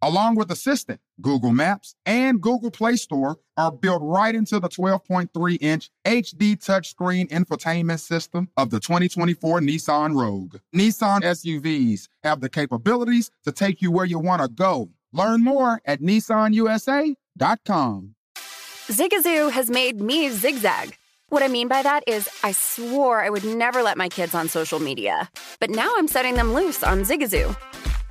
Along with Assistant, Google Maps and Google Play Store are built right into the 12.3 inch HD touchscreen infotainment system of the 2024 Nissan Rogue. Nissan SUVs have the capabilities to take you where you want to go. Learn more at nissanusa.com. Zigazoo has made me zigzag. What I mean by that is, I swore I would never let my kids on social media, but now I'm setting them loose on Zigazoo.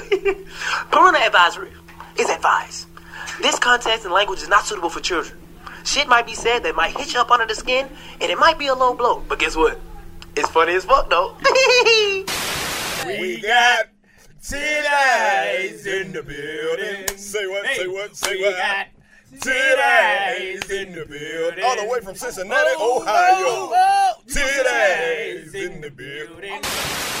Parental advisory is advice. This context and language is not suitable for children. Shit might be said that might hit you up under the skin, and it might be a low blow. But guess what? It's funny as fuck, though. We got today's in the building. Say what? say what? Say we what? Today's in the building. All the way from Cincinnati, Oh, oh Ohio. oh, oh. Today's in the building.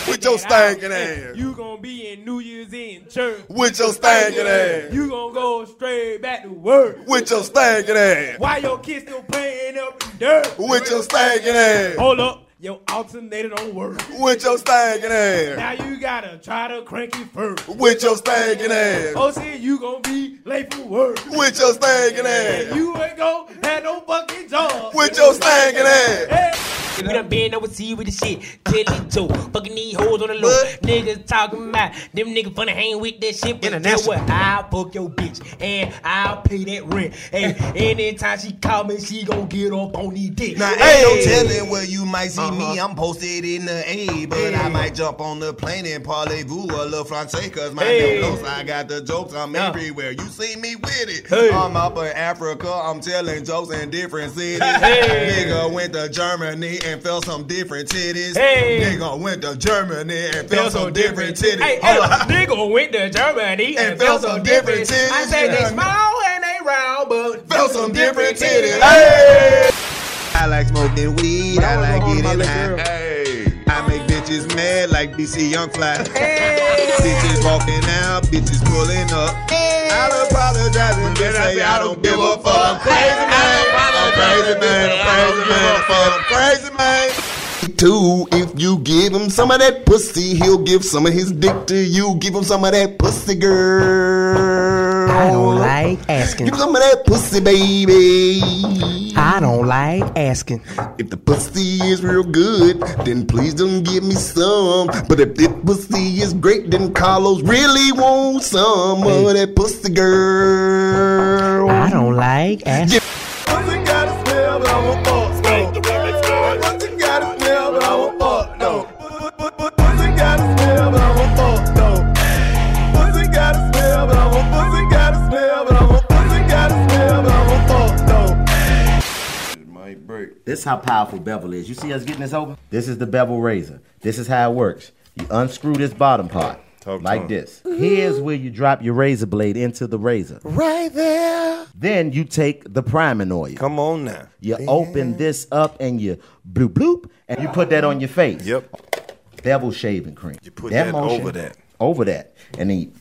With your stinking ass. You gonna be in New Year's in church. With your stinking ass. You gonna go straight back to work. With your stinking ass. Why your kids still playing up in dirt? With your stinking ass. Hold up, your alternator don't work. With your stinking ass. Now you gotta try to crank it first. With your stinking ass. Oh, see, you gonna be for work. With your stinking And ass. you ain't gonna have no fucking job. With your stinking ass. Hey. We done been overseas with the shit. Tell it to fucking these hoes on the low. What? Niggas talking about them niggas finna hang with that shit. But guess what? I'll fuck your bitch and I'll pay that rent. Hey, anytime she call me, she gon' get up on these dicks. Now, ain't no telling where you might see me. Uh-huh. I'm posted in the A, but I might jump on the plane and parlez-vous a little francais, cause my Hey. name I got the jokes. I'm Yeah. everywhere. You see me with it. Hey. I'm up in Africa. I'm telling jokes in different cities. Hey. Nigga went to Germany and felt some different titties. Hey. Nigga went to Germany and felt some different titties. Hey, hey, nigga went to Germany and, And felt felt some some different. different I said they small and they round, but Felt some different titties. Hey. I like smoking weed. I like hold my getting high. Girl. Hey. I make bitches mad like DC Young Fly. bitches walking out, bitches pulling up. I'll apologize and just say I don't give a fuck. I'm crazy man. I'm crazy man. I'm crazy man. I'm crazy man. Too, if you give him some of that pussy, he'll give some of his dick to you. Give him some of that pussy, girl. I don't like asking. Give some of that pussy, baby. I don't like asking. If the pussy is real good, then please don't give me some. But if the pussy is great, then Karlous really wants some of that pussy girl. I don't like asking. Pussy This is how powerful bevel is. You see us getting this open? This is the bevel razor. This is how it works. You unscrew this bottom part. Talk like him. this. Here's where you drop your razor blade into the razor. Right there. Then you take the priming oil. Come on now. You open this up and you bloop bloop and you put that on your face. Yep. Bevel shaving cream. You put that over that. Over that. And then you,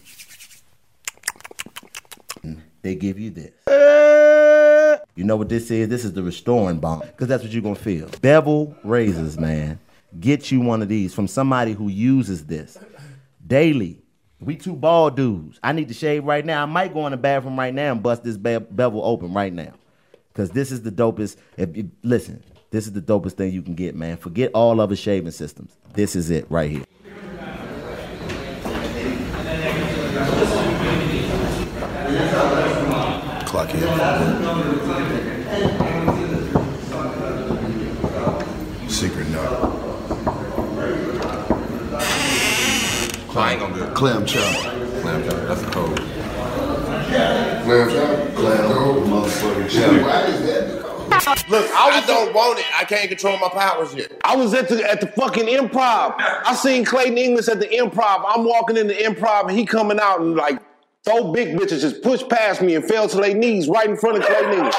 they give you this. Eh. You know what this is? This is the restoring balm. Because that's what you're going to feel. Bevel razors, man. Get you one of these from somebody who uses this daily We two bald dudes. I need to shave right now. I might go in the bathroom right now and bust this be- bevel open right now. Cause this is the dopest. If you listen, this is the dopest thing you can get, man. Forget all other shaving systems. This is it right here. Clock. Secret note. I ain't gonna do it. Clam chowder. Clam chowder. That's a code. Clam chowder. Clam motherfucking chowder. Look, I, don't want it. I can't control my powers yet. I was at the at the fucking improv. I seen Clayton English at the improv. I'm walking in the improv and he coming out and like four big bitches just pushed past me and fell to their knees right in front of Clay English.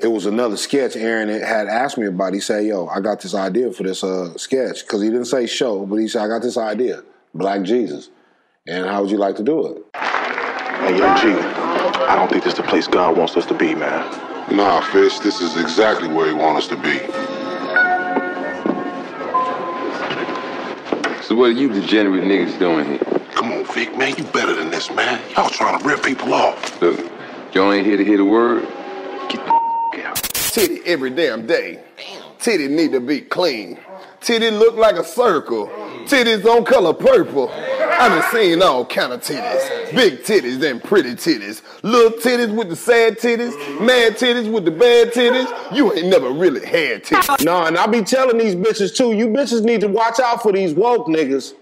It was another sketch Aaron had asked me about. He said, "Yo, I got this idea for this uh, sketch because he didn't say show, but he said I got this idea, Black Jesus, and how would you like to do it?" Hey, Young G, I don't think this is the place God wants us to be, man. Nah, Fish, this is exactly where he wants us to be. So what are you degenerate niggas doing here? Come on, Vic, man, you better than this, man. Y'all trying to rip people off. Look, y'all ain't here to hear the word. Get the out. Titty every damn day. Damn. Titty need to be clean. Titty look like a circle. Titties on color purple. I done seen all kind of titties. Big titties and pretty titties. Little titties with the sad titties. Mad titties with the bad titties. You ain't never really had titties. Nah, and I be telling these bitches too, you bitches need to watch out for these woke niggas.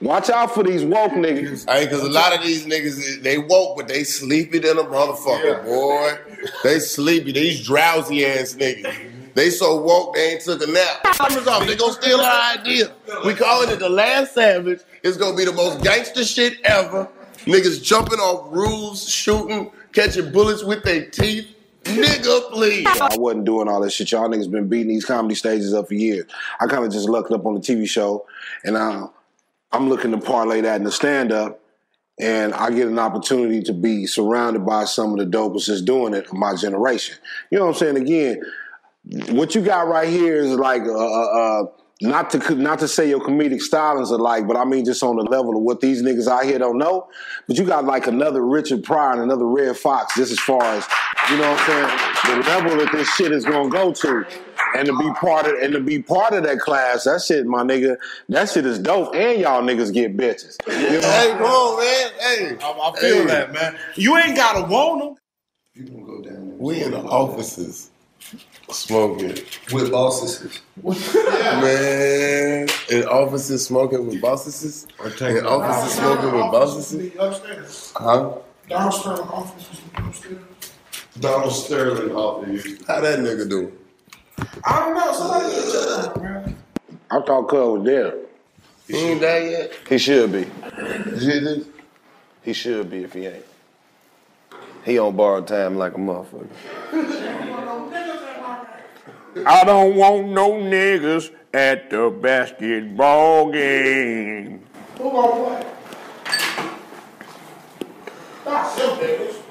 Watch out for these woke niggas. Hey, because a lot of these niggas, they woke, but they sleepy than a motherfucker, boy. They sleepy. These drowsy ass niggas. They so woke, they ain't took a nap. Cameras off. They gonna steal our idea. We calling it the last savage. It's gonna be the most gangster shit ever. Niggas jumping off roofs, shooting, catching bullets with their teeth. Nigga, please. I wasn't doing all that shit. Y'all niggas been beating these comedy stages up for years. I kind of just lucked up on the TV show, and uh, I'm looking to parlay that in the stand up. And I get an opportunity to be surrounded by some of the dopest that's doing it of my generation. You know what I'm saying? Again, what you got right here is like uh, uh, uh, not to not to say your comedic stylings are like, but I mean just on the level of what these niggas out here don't know. But you got like another Richard Pryor and another Redd Foxx, just as far as you know what I'm saying, the level that this shit is gonna go to. And to be part of and to be part of that class, that shit, my nigga, that shit is dope. And y'all niggas get bitches. You know? Hey, come on, man. Hey, I, I feel Hey. that, man. You ain't gotta want them. we in the offices smoking. With bosses. Man, in offices smoking with bosses? In offices smoking with bosses? Upstairs. Huh? Donald offices upstairs. Donald Sterling office. How that nigga do? I don't know. Somebody get checked out, man. I thought Cub was there. He ain't there yet? He should be. He He should be if he ain't. He on borrowed time like a motherfucker. I don't want no niggas at the basketball game. Who gonna play? That's them niggas.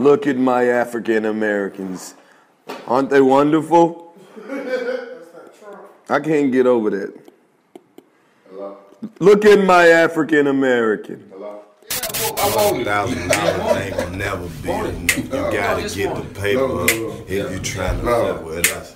Look at my African Americans. Aren't they wonderful? I can't get over that. Look at my African American. Thousand dollars ain't gonna never be enough. You gotta get the paper if you trying to fuck with us.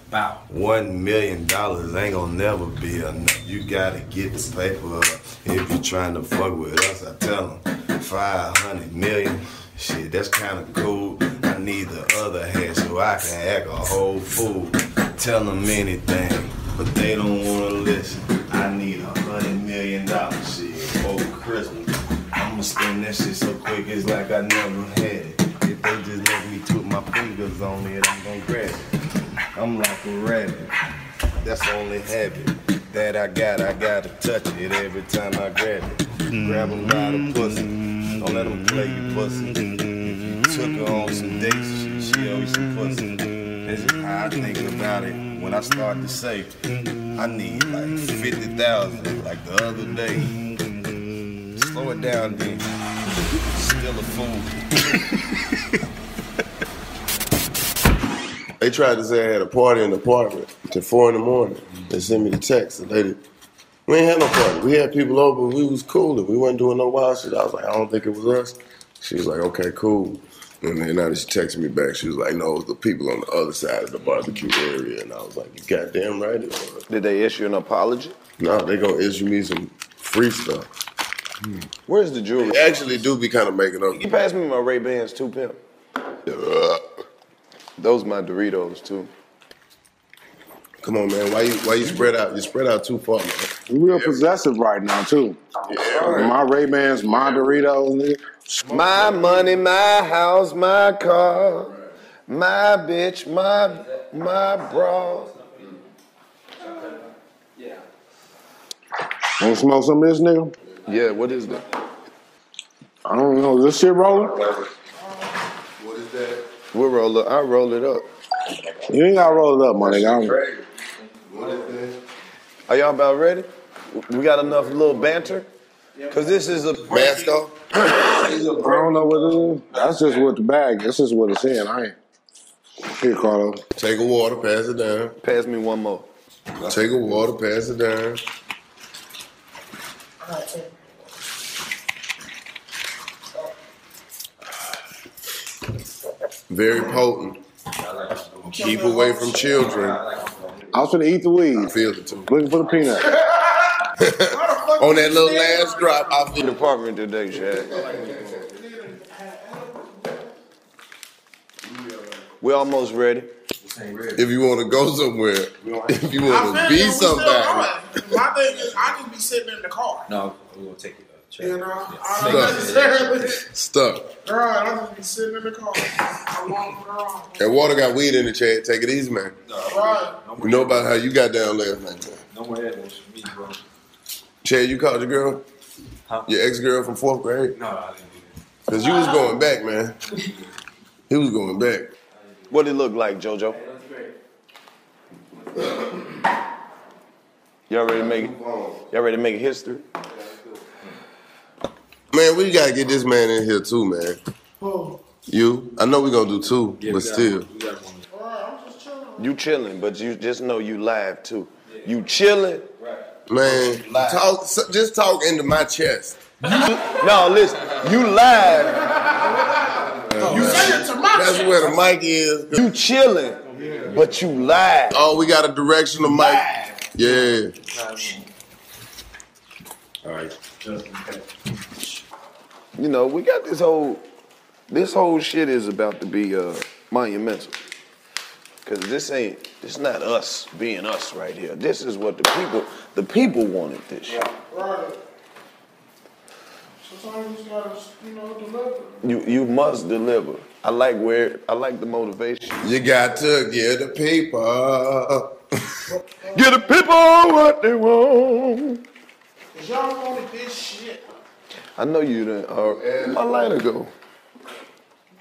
One million dollars ain't gonna never be enough. You gotta get the paper if you trying to fuck with us. I tell them five hundred million. Shit, that's kind of cool. I need the other hand so I can act a whole fool. Tell them anything, but they don't wanna listen. I need a hundred million dollars shit for Christmas. I'ma spend that shit so quick, it's like I never had it. If they just let me put my fingers on it, I'm gonna grab it. I'm like a rabbit. That's only habit that I got. I gotta touch it every time I grab it. Grab a lot of pussy. Don't let them play you pussy. If you Took her on some dates, she, she owes some pussy. That's just how I think about it when I start to say, I need like 50,000 like the other day. Slow it down, then. Still a fool. They tried to say I had a party in the apartment till four in the morning. They sent me the text. The lady We ain't had no party. We had people over. We was cool. We weren't doing no wild shit. I was like, I don't think it was us. She was like, okay, cool. And then now that she texted me back, she was like, no, it was the people on the other side of the barbecue area. And I was like, you goddamn right it was. Did they issue an apology? No, they gonna issue me some free stuff. Where's the jewelry? They actually do be kind of making up. You pass me my Ray Bans too, pimp. Those my Doritos too. Come on, man. Why you why you spread out? You spread out too far, man. You real possessive right now too. My Ray Bans, my Doritos, nigga. My money, my house, my car, my bitch, my my bra. Wanna smoke some of this, nigga? Yeah, what is that? I don't know. Is this shit rolling? What is that? We'll roll it. I'll roll it up. You ain't gotta roll it up, my nigga. What is that? Are y'all about ready? We got enough little banter? Cause this is a Masco. I don't know what it is. That's just what the bag. That's just what it's in. I ain't. Here, Carlo. Take a water, pass it down. Pass me one more. Take a water, pass it down. Very potent. Keep away from children. I was gonna eat the weed. Feel it too. Looking for the peanut. On that little last drop, I feel Department today, Shad. We almost ready. If you want to go somewhere, if you want to be I feel still somebody, going. My thing is, I just be sitting in the car. No, we're gonna take it. Uh, You know, I don't Stuck. necessarily. stuck. Right, I just be sitting in the car. I walk around. That water got weed in the chat. Take it easy, man. Right. We know about how you got down last night. man. No more head wash for me, bro. Chad, you called your girl? Huh? Your ex girl from fourth grade? No, I didn't do that. Because you was going back, man. He was going back. What did it look like, JoJo? Yeah, that's great. Y'all ready to make it? y'all ready to make history? Man, we gotta get this man in here too, man. Oh, You? I know we gonna do two, Yeah, but still. one. We got one. You chilling, but you just know you live too. You chilling. Man, talk. s- Just talk into my chest. No, listen. You live. You say it to my That's chest. where the mic is. You chilling, but you live. Oh, we got a directional mic. Yeah. All right. You know, we got this whole this whole shit is about to be uh monumental. Cause this ain't this not us being us right here. This is what the people the people wanted this shit. Right. Sometimes you gotta, you know, deliver. You you must deliver. I like where I like the motivation. You got to get the people. Get the people what they want. Cause y'all wanted this shit. I know you didn't. Uh, my lighter go.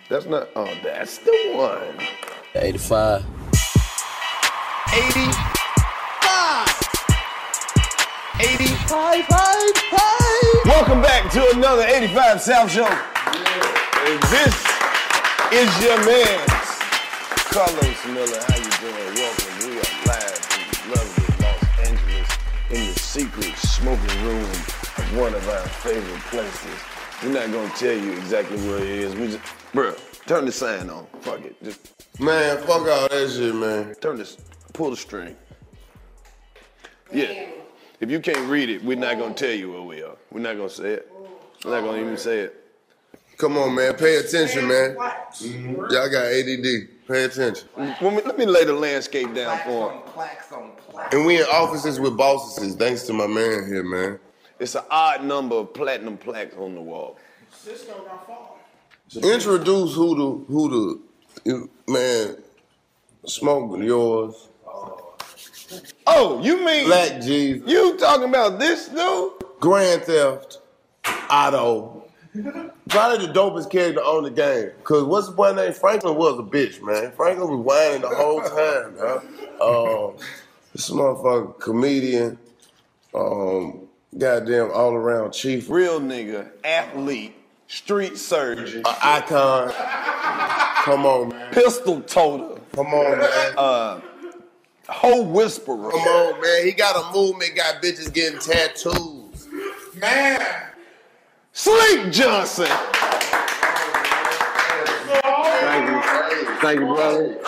That's not. Oh, that's the one. 85. 85. 85. Welcome back to another 85 South Show. And this is your man, Karlous Miller. How you doing? Welcome. We are live from lovely Los Angeles in the secret smoking room of one of our favorite places. We're not gonna tell you exactly where it is. We just, bro, turn the sign on. Fuck it. Just Man, fuck all that shit, man. turn this, pull the string. Yeah. If you can't read it, we're not gonna tell you where we are. We're not gonna say it. We're not gonna even say it. Come on, man. Pay attention, man. Y'all got ADD. Pay attention. Let me, let me lay the landscape down for him. And we in offices with bosses, thanks to my man here, man. It's an odd number of platinum plaques on the wall. Cisco got fall. Introduce who the who the you- man smoke yours. Oh, you mean Black G, you talking about this dude? Grand Theft, Auto. Probably the dopest character on the game. Cause what's the boy name? Franklin was a bitch, man. Franklin was whining the whole time, huh? Um, this motherfucker comedian, um, goddamn all around chief, Real nigga, athlete, street surgeon, a icon. Come on, man. pistol toter, Come on, man. uh, Whole whisperer. Come on, man. He got a movement, got bitches getting tattoos. Man. Slink Johnson. Thank you. Thank you, brother.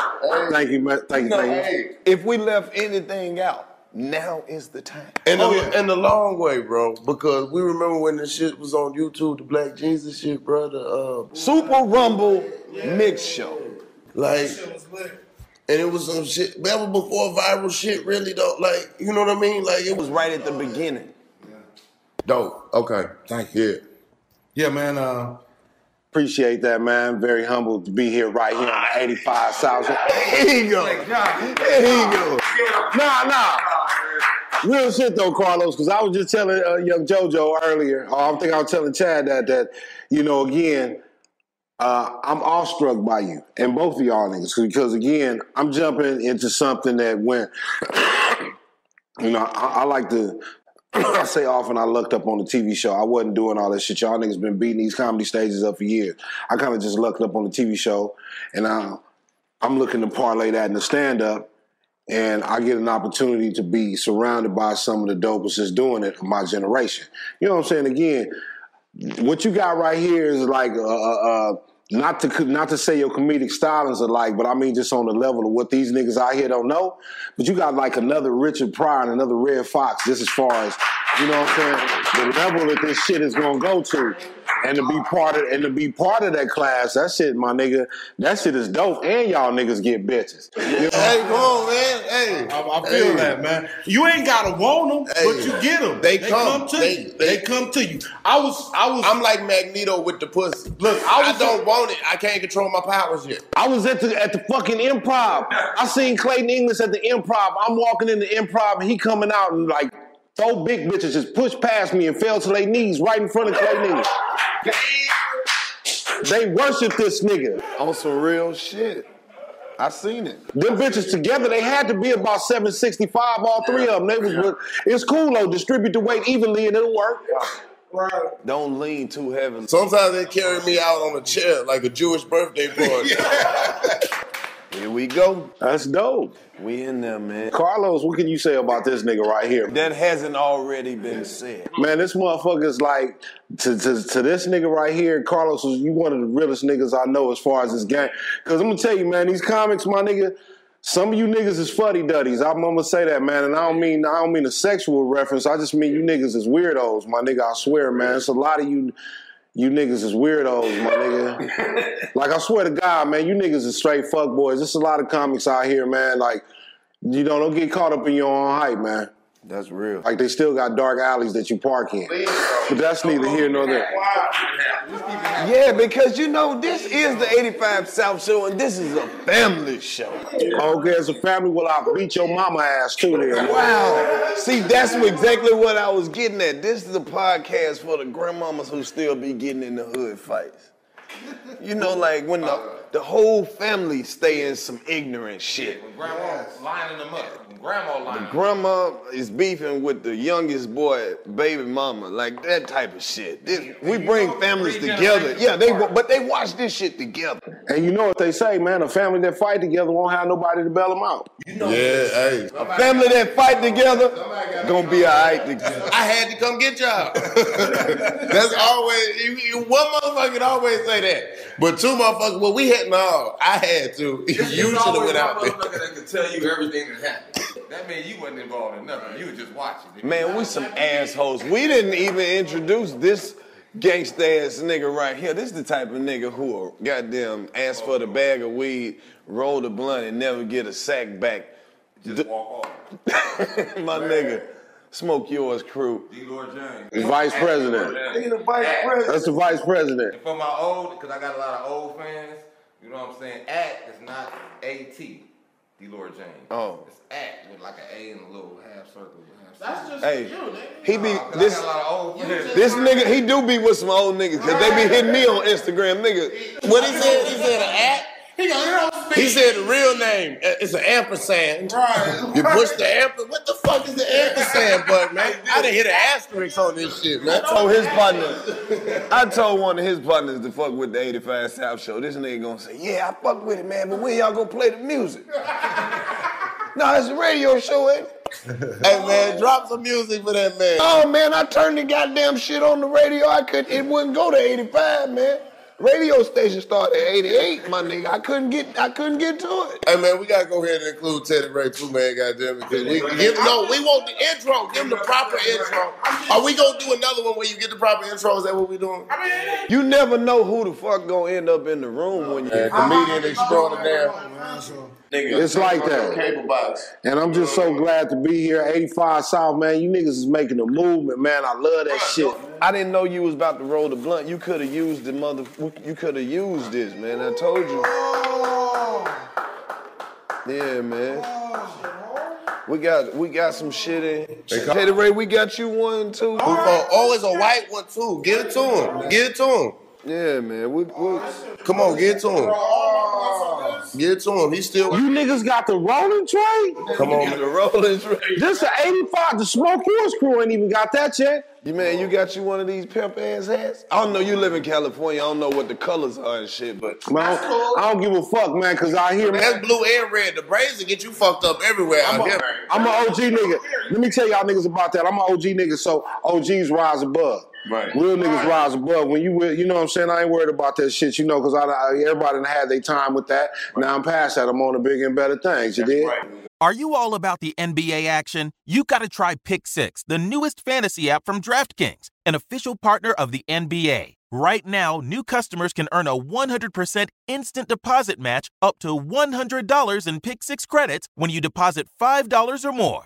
Thank you, man. Thank you, No, thank you. hey, if we left anything out, now is the time. In the, Oh, yeah. in the long way, bro, because we remember when the shit was on YouTube, the Black Jesus shit, brother. Uh, Super Rumble Mix Show. Like, and it was some shit. That was before viral shit, really, though. Like, you know what I mean? Like, it was right at the beginning. Yeah. Dope. Okay. Thank you. Yeah, man. Uh, Appreciate that, man. Very humbled to be here right here on the 85 South. Here you go. Here you go. Nah, nah. Real shit though, Karlous, because I was just telling uh, young JoJo earlier, or I think I was telling Chad that, that you know, again, uh, I'm awestruck by you and both of y'all niggas because, again, I'm jumping into something that went, you know, I, I like to I say often I looked up on the TV show. I wasn't doing all that shit. Y'all niggas been beating these comedy stages up for years. I kind of just lucked up on the TV show, and I, I'm looking to parlay that in the stand up, and I get an opportunity to be surrounded by some of the dopest that's doing it of my generation. You know what I'm saying? Again, what you got right here is like uh, uh, uh, not to not to say your comedic stylings are like, but I mean just on the level of what these niggas out here don't know. But you got like another Richard Pryor and another Redd Foxx, just as far as you know what I'm saying, the level that this shit is gonna go to. And to be part of and to be part of that class, that shit, my nigga, that shit is dope. And y'all niggas get bitches. You know? Hey, come on, man. Hey, I, I feel Hey. that, man. You ain't gotta want them, Hey. but you get them. They come. to They- you. they- They, come to you. I was, I was. I'm like Magneto with the pussy. Look, I, I don't want it. I can't control my powers yet. I was at the at the fucking improv. I seen Clayton English at the improv. I'm walking in the improv and he coming out and like four big bitches just pushed past me and fell to their knees right in front of Clay English. They worship this nigga. On some real shit. I seen it. Them bitches together, they had to be about 765, all three of them. They was, but it's cool though. Distribute the weight evenly and it'll work. Right. Don't lean too heavily. Sometimes they carry me out on a chair like a Jewish birthday party. Here we go. That's dope. We in there, man. Karlous, what can you say about this nigga right here? That hasn't already been said. Man, this motherfucker's like to, to, to this nigga right here, Karlous you one of the realest niggas I know as far as this game. Cause I'm gonna tell you, man, these comics, my nigga, some of you niggas is fuddy duddies. I'm, I'm gonna say that, man, and I don't mean I don't mean a sexual reference. I just mean you niggas is weirdos, my nigga. I swear, man. It's a lot of you. You niggas is weirdos, my nigga. like I swear to God, man, you niggas is straight fuck boys. There's a lot of comics out here, man. Like, you know, don't get caught up in your own hype, man. That's real. Like they still got dark alleys that you park in. But that's neither here nor there. Yeah, because you know, this is the 85 South Show and this is a family show. Okay, as a family, well, I'll beat your mama ass too then. Wow. See, that's exactly what I was getting at. This is a podcast for the grandmamas who still be getting in the hood fights. You know, like when the, the whole family stay in some ignorant shit. Grandma lining them up. Grandma lining Grandma is beefing with the youngest boy, baby mama, like that type of shit. This, we bring families together. Yeah, they but they watch this shit together. And you know what they say, man? A family that fight together won't have nobody to bail them out. Yeah, hey. A family that fight together gonna be alright together. I had to come get y'all. That's always you, you, one motherfucker can always say that, but two motherfuckers. Well, we had no. I had to. you It's should have went out there. motherfucker that can tell you everything that happened. That means you wasn't involved in nothing. You were just watching. Man, we some assholes. We didn't even introduce this gangsta ass nigga right here. This is the type of nigga who will goddamn ask for the bag of weed, roll the blunt, and never get a sack back. Just walk off. My nigga, smoke yours, crew. D. Lord James. Vice president. the vice president. That's the vice president. And for my old, because I got a lot of old fans, you know what I'm saying? At is not AT, Lord James. Oh. It's at with like an A and a little half circle. Half That's circle. just Hey, you, nigga. he be Nah, 'cause this. got a lot of old fans. This nigga, he do be with some old niggas, cause they be hitting me on Instagram, nigga. What he said? He said an at. He got your own He said the real name. uh, It's an ampersand. Right. You push the amp. What the fuck is the ampersand button, man? I didn't hit an asterisk on this shit, man. I told his partner, I told one of his partners to fuck with the 85 South Show. This nigga gonna say, yeah, I fuck with it, man, but when y'all gonna play the music? No, it's a radio show, ain't it? Hey man, drop some music for that man. Oh man, I turned the goddamn shit on the radio. I could it wouldn't go to 85, man. Radio station started at 88, my nigga. I couldn't get I couldn't get to it. Hey man, we gotta go ahead and include Teddy Ray too, man. Goddamn it, we give no, we want the intro. Give him the proper intro. Are we gonna do another one where you get the proper intro? Is that what we doing? You never know who the fuck gonna end up in the room when you Man, comedian extraordinaire. It's like that. Cable box. And I'm just so glad to be here. 85 South, man. You niggas is making a movement, man. I love that shit. I didn't know you was about to roll the blunt. You could have used the mother. You could have used this, man. I told you. Yeah, man. We got we got some shit in. Teddy Ray, we got you one too. Oh, oh, it's a white one too. Give it to him. Give it to him. Yeah, man. We, we, Come on, get to him. Get to him. He's still. You niggas got the rolling tray? Come on. the rolling tray. This is 85. The Smoke Wars crew ain't even got that yet. You man, you got you one of these pimp ass hats? I don't know. You live in California. I don't know what the colors are and shit, but Man, I don't, I don't give a fuck, man, because I hear, man. That's blue and red. The braids will get you fucked up everywhere I'm out a, here. I'm an OG nigga. Let me tell y'all niggas about that. I'm an OG nigga, so OGs rise above. Right. Real niggas rise above. When you, with- you know what I'm saying? I ain't worried about that shit, you know, because I, I, everybody done had their time with that. Now I'm past that. I'm on to bigger and better things. You did? Are you all about the NBA action? You got to try Pick Six, the newest fantasy app from DraftKings, an official partner of the NBA. Right now, new customers can earn a 100% instant deposit match up to $100 in Pick Six credits when you deposit $5 or more.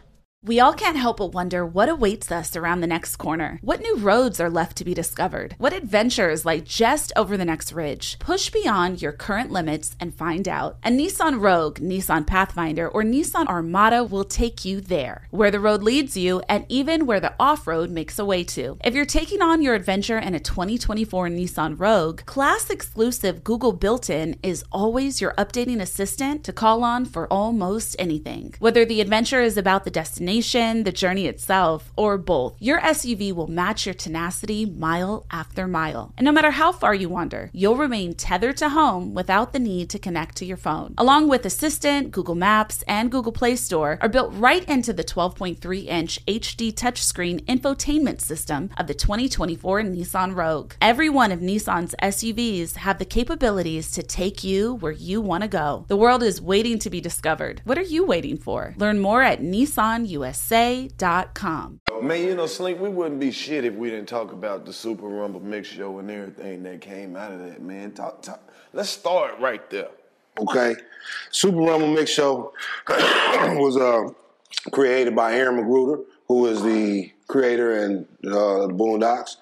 We all can't help but wonder what awaits us around the next corner. What new roads are left to be discovered? What adventures lie just over the next ridge? Push beyond your current limits and find out. A Nissan Rogue, Nissan Pathfinder, or Nissan Armada will take you there, where the road leads you, and even where the off road makes a way to. If you're taking on your adventure in a 2024 Nissan Rogue, class exclusive Google built in is always your updating assistant to call on for almost anything. Whether the adventure is about the destination, the journey itself, or both, your SUV will match your tenacity mile after mile. And no matter how far you wander, you'll remain tethered to home without the need to connect to your phone. Along with Assistant, Google Maps, and Google Play Store are built right into the 12.3 inch HD touchscreen infotainment system of the 2024 Nissan Rogue. Every one of Nissan's SUVs have the capabilities to take you where you want to go. The world is waiting to be discovered. What are you waiting for? Learn more at nissanusa.com. Man, you know, Slink, we wouldn't be shit if we didn't talk about the Super Rumble Mix Show and everything that came out of that, man. Talk, talk. Let's start right there. Okay. Super Rumble Mix Show was uh, created by Aaron McGruder, who is the creator and uh, the Boondocks.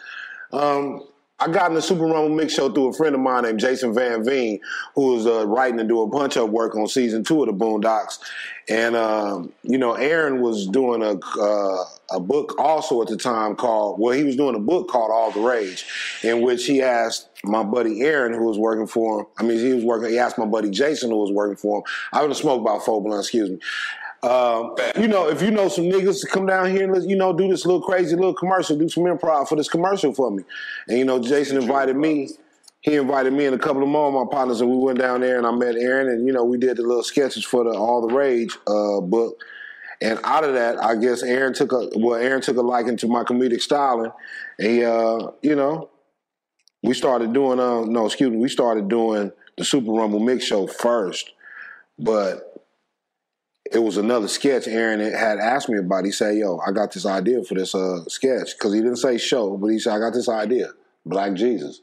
Um, I got in the Super Rumble Mix Show through a friend of mine named Jason Van Veen, who was uh, writing and doing punch up work on season two of the Boondocks. And, um, you know, Aaron was doing a, uh, a book also at the time called, well, he was doing a book called All the Rage, in which he asked my buddy Aaron, who was working for him, I mean, he was working, he asked my buddy Jason, who was working for him. I would have smoked about four blunts, excuse me. Um, you know, if you know some niggas to come down here and let's, you know, do this little crazy little commercial, do some improv for this commercial for me. And you know, Jason invited me. He invited me and a couple of more of my partners, and we went down there and I met Aaron, and you know, we did the little sketches for the All the Rage uh, book. And out of that, I guess Aaron took a well, Aaron took a liking to my comedic styling. And he, uh, you know, we started doing uh, no, excuse me, we started doing the Super Rumble Mix Show first, but it was another sketch Aaron had asked me about. He said, "Yo, I got this idea for this uh, sketch because he didn't say show, but he said I got this idea, Black Jesus,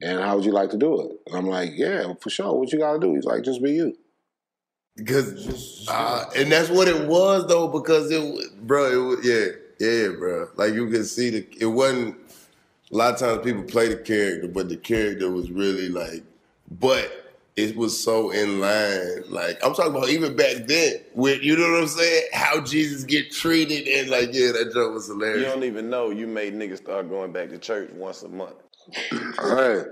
and how would you like to do it?" And I'm like, "Yeah, for sure. What you got to do?" He's like, "Just be you." Because, uh, and that's what it was though. Because it, bro, it was, yeah, yeah, bro. Like you could see the, it wasn't. A lot of times people play the character, but the character was really like, but it was so in line. Like I'm talking about even back then, with you know what I'm saying? How Jesus get treated and like, yeah, that joke was hilarious. You don't even know you made niggas start going back to church once a month. all right.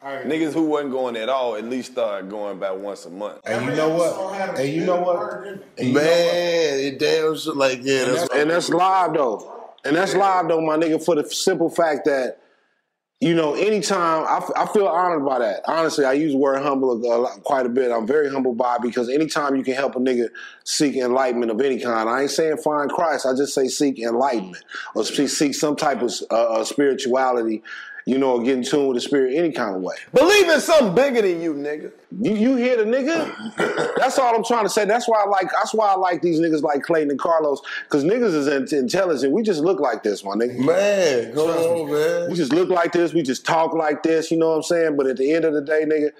All right. Niggas who wasn't going at all at least started going about once a month. And you know what? And you know what? And you Man, it damn sure like yeah, and that's that's, and that's live though. And that's live though, my nigga, for the simple fact that, you know, anytime I, f- I feel honored by that. Honestly, I use the word humble a, lot, quite a bit. I'm very humble by because anytime you can help a nigga seek enlightenment of any kind, I ain't saying find Christ. I just say seek enlightenment or seek, seek some type of uh, uh, spirituality. You know, or get in tune with the spirit any kind of way. Believe in something bigger than you, nigga. You, you hear the nigga? That's all I'm trying to say. That's why I like. That's why I like these niggas like Clayton and Karlous because niggas is in- intelligent. We just look like this, my nigga. Man, come on, man. We just look like this. We just talk like this. You know what I'm saying? But at the end of the day, nigga,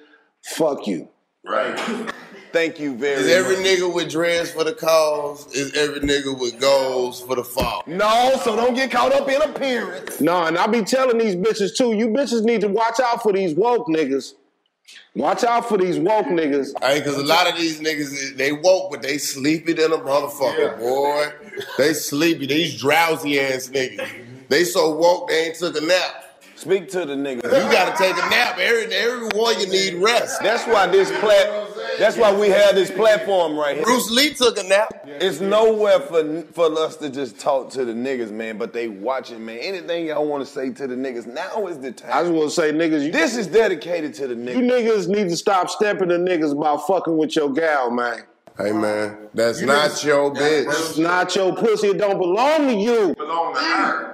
fuck you. Right. Thank you very Is every much. nigga with dreads for the cause? Is every nigga with goals for the fall? No, so don't get caught up in appearance. No, and I be telling these bitches too. You bitches need to watch out for these woke niggas. Watch out for these woke niggas. Hey, cause a lot of these niggas they woke, but they sleepy than a motherfucker, boy. They sleepy. These drowsy ass niggas. They so woke they ain't took a nap. Speak to the nigga. You gotta take a nap. Every every one you need rest. That's why this plat. That's why we have this platform right here. Bruce Lee took a nap. It's nowhere for for us to just talk to the niggas, man. But they watching, man. Anything y'all want to say to the niggas? Now is the time. I just want to say, niggas, you, This is dedicated to the niggas. you niggas. niggas need to stop stepping to niggas about fucking with your gal, man. Hey man, that's not your bitch. That's not your pussy. It don't belong to you. belong to her.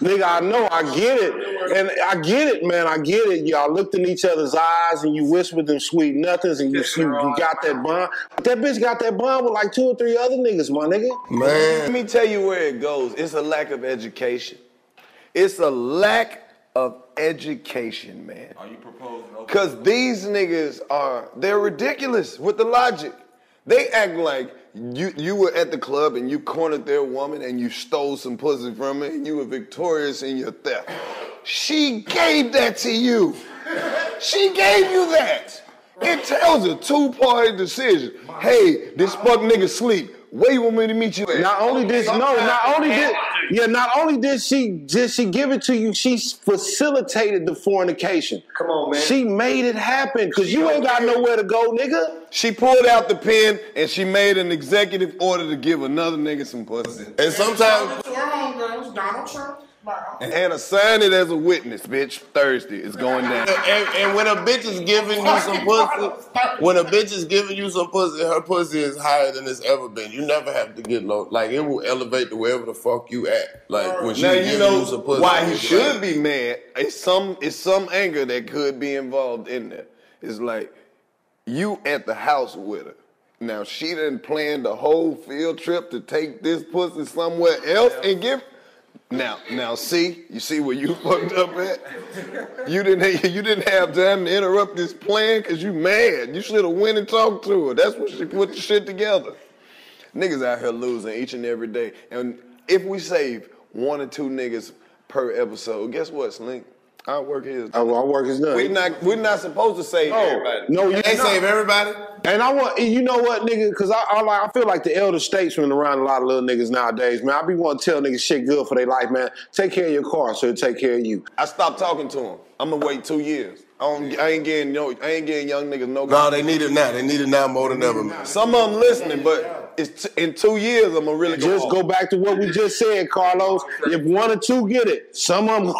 Nigga, I know, I get it. And I get it, man. I get it. Y'all looked in each other's eyes and you whispered them sweet nothings and you, you, you got that bond. But that bitch got that bond with like two or three other niggas, my nigga. Man. Let me tell you where it goes. It's a lack of education. It's a lack of education, man. Are you proposing? Cause these niggas are they're ridiculous with the logic. They act like you you were at the club and you cornered their woman and you stole some pussy from her and you were victorious in your theft. She gave that to you. She gave you that. It tells a two-party decision. Hey, this fuck nigga sleep. Where you want me to meet you at? Not only did no, not only did yeah, not only did she did she give it to you, she facilitated the fornication. Come on, man. She made it happen because you ain't got nowhere to go, nigga. She pulled out the pen and she made an executive order to give another nigga some pussy. And sometimes To our homegirls, Donald Trump. Wow. And assign it as a witness, bitch. Thursday it's going down. And, and when a bitch is giving you some pussy, when a bitch is giving you some pussy, her pussy is higher than it's ever been. You never have to get low. Like it will elevate to wherever the fuck you at. Like when she now giving you know you some pussy. why he should like- be mad. It's some it's some anger that could be involved in there. It's like you at the house with her. Now she didn't plan the whole field trip to take this pussy somewhere else and give. Now, now, see, you see where you fucked up at. You didn't, you didn't have time to interrupt this plan because you mad. You should have went and talked to her. That's what she put the shit together. Niggas out here losing each and every day, and if we save one or two niggas per episode, guess what, Slink? Our work is done. Our work his done. We not we're not supposed to save everybody. No, you They not. save everybody. And I want, you know what, nigga? Because I, I, like, I feel like the elder statesman around a lot of little niggas nowadays, man. I be want to tell niggas shit good for their life, man. Take care of your car, so it take care of you. I stopped talking to him. I'm gonna wait two years. I, don't, I ain't getting no. I ain't getting young niggas no. No, they need it now. They need it now more than ever, man. Some of them listening, but it's t- in two years. I'm gonna really go Just off. go back to what we just said, Karlous. If one or two get it, some of them.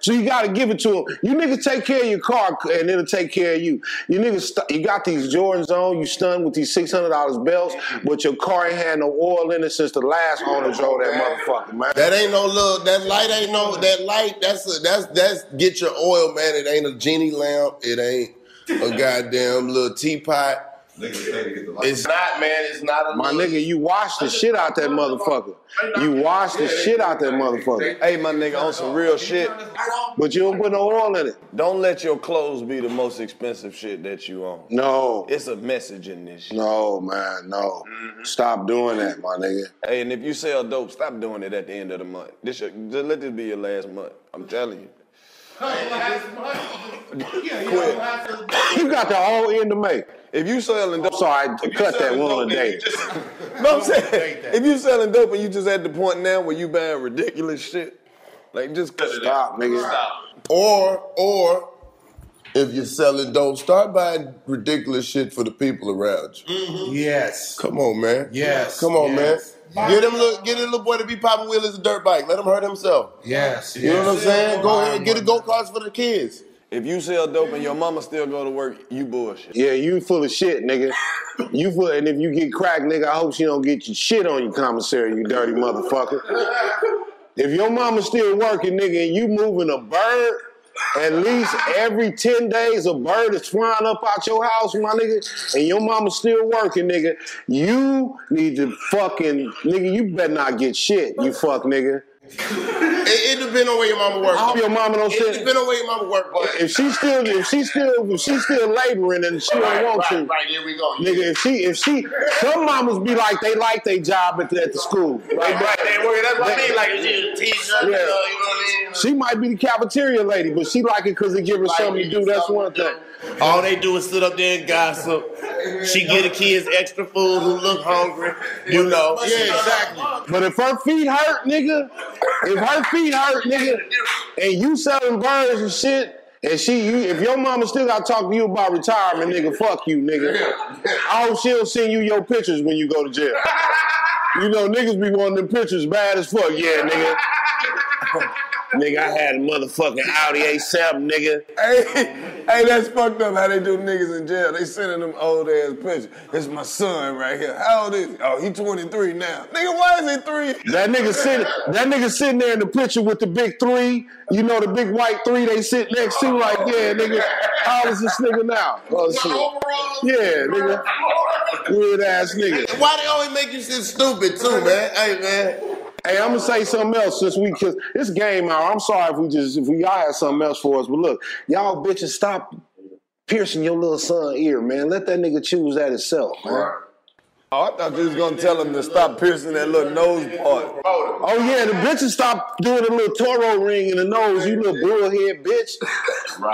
So you got to give it to them. You niggas take care of your car, and it'll take care of you. You niggas, st- you got these Jordans on. You stunned with these six hundred dollars belts, but your car ain't had no oil in it since the last owner drove that motherfucker, man. That ain't no little. That light ain't no. That light. That's a, that's that's get your oil, man. It ain't a genie lamp. It ain't a goddamn little teapot. It's not, man. It's not a My little- nigga, you wash the shit out that motherfucker. You wash the shit out that motherfucker. Hey, my nigga, on some real shit. But you don't put no oil in it. Don't let your clothes be the most expensive shit that you own. No. It's a message in this shit. No, man, no. Mm-hmm. Stop doing that, my nigga. Hey, and if you sell dope, stop doing it at the end of the month. This your, just let this be your last month. I'm telling you. Quit. You got the whole end of make. If you selling dope, sorry, cut that one a day. No, I'm saying if you selling dope and you just at the point now where you buying ridiculous shit, like just cut it Stop, out. nigga. Or or if you're selling dope, start buying ridiculous shit for the people around you. Yes. Come on, man. Yes, Come on, yes. man. Get him little, get a little boy to be popping wheelies a dirt bike. Let him hurt himself. Yes. You know what I'm saying? Go ahead and get a go karts for the kids. If you sell dope and your mama still go to work, you bullshit. Yeah, you full of shit, nigga. You full, and if you get cracked, nigga, I hope she don't get your shit on you, commissary, you dirty motherfucker. If your mama still working, nigga, and you moving a bird, at least every 10 days a bird is flying up out your house, my nigga, and your mama's still working, nigga, you need to fucking, nigga, you better not get shit, you fuck nigga. It, it depends on where your mama work. I hope your mama don't It say- depends on where your mama work, but If she still, if she still, if she still laboring and she don't want right, to, right, here we go. nigga. If she, if she, some mamas be like they like their job at the, at the school. Right, right, they work. That's what I mean. Like, if she a t-shirt, Yeah. you know what I mean? She might be the cafeteria lady, but she like it because it give her something to do. That's one thing. All they do is sit up there and gossip. She get the kids extra food who look hungry, you know. Yeah, exactly. But if her feet hurt, nigga, if her feet hurt, nigga, and you selling birds and shit, and she, you, if your mama still got to talk to you about retirement, nigga, fuck you, nigga. I hope oh, she'll send you your pictures when you go to jail. You know, niggas be wanting them pictures bad as fuck. Yeah, nigga. Nigga, I had a motherfucking Audi A7, nigga. Hey, hey, that's fucked up how they do niggas in jail. They sending them old ass pictures. It's my son right here. How old is he? Oh, he 23 now. Nigga, why is he three? That nigga sitting, that nigga sitting there in the picture with the big three. You know the big white three they sit next to. Like, yeah, nigga, how old is this nigga now? Oh, shit. Yeah, nigga, weird ass nigga. Why they always make you sit stupid too, man? Hey, man. Hey, I'm gonna say something else since we cause this game hour. I'm sorry if we just if we y'all had something else for us, but look, y'all bitches stop piercing your little son ear, man. Let that nigga choose that himself, man. Oh, I thought you was gonna tell him to stop piercing that little nose part. Oh yeah, the bitches stop doing a little Toro ring in the nose, you little bullhead bitch.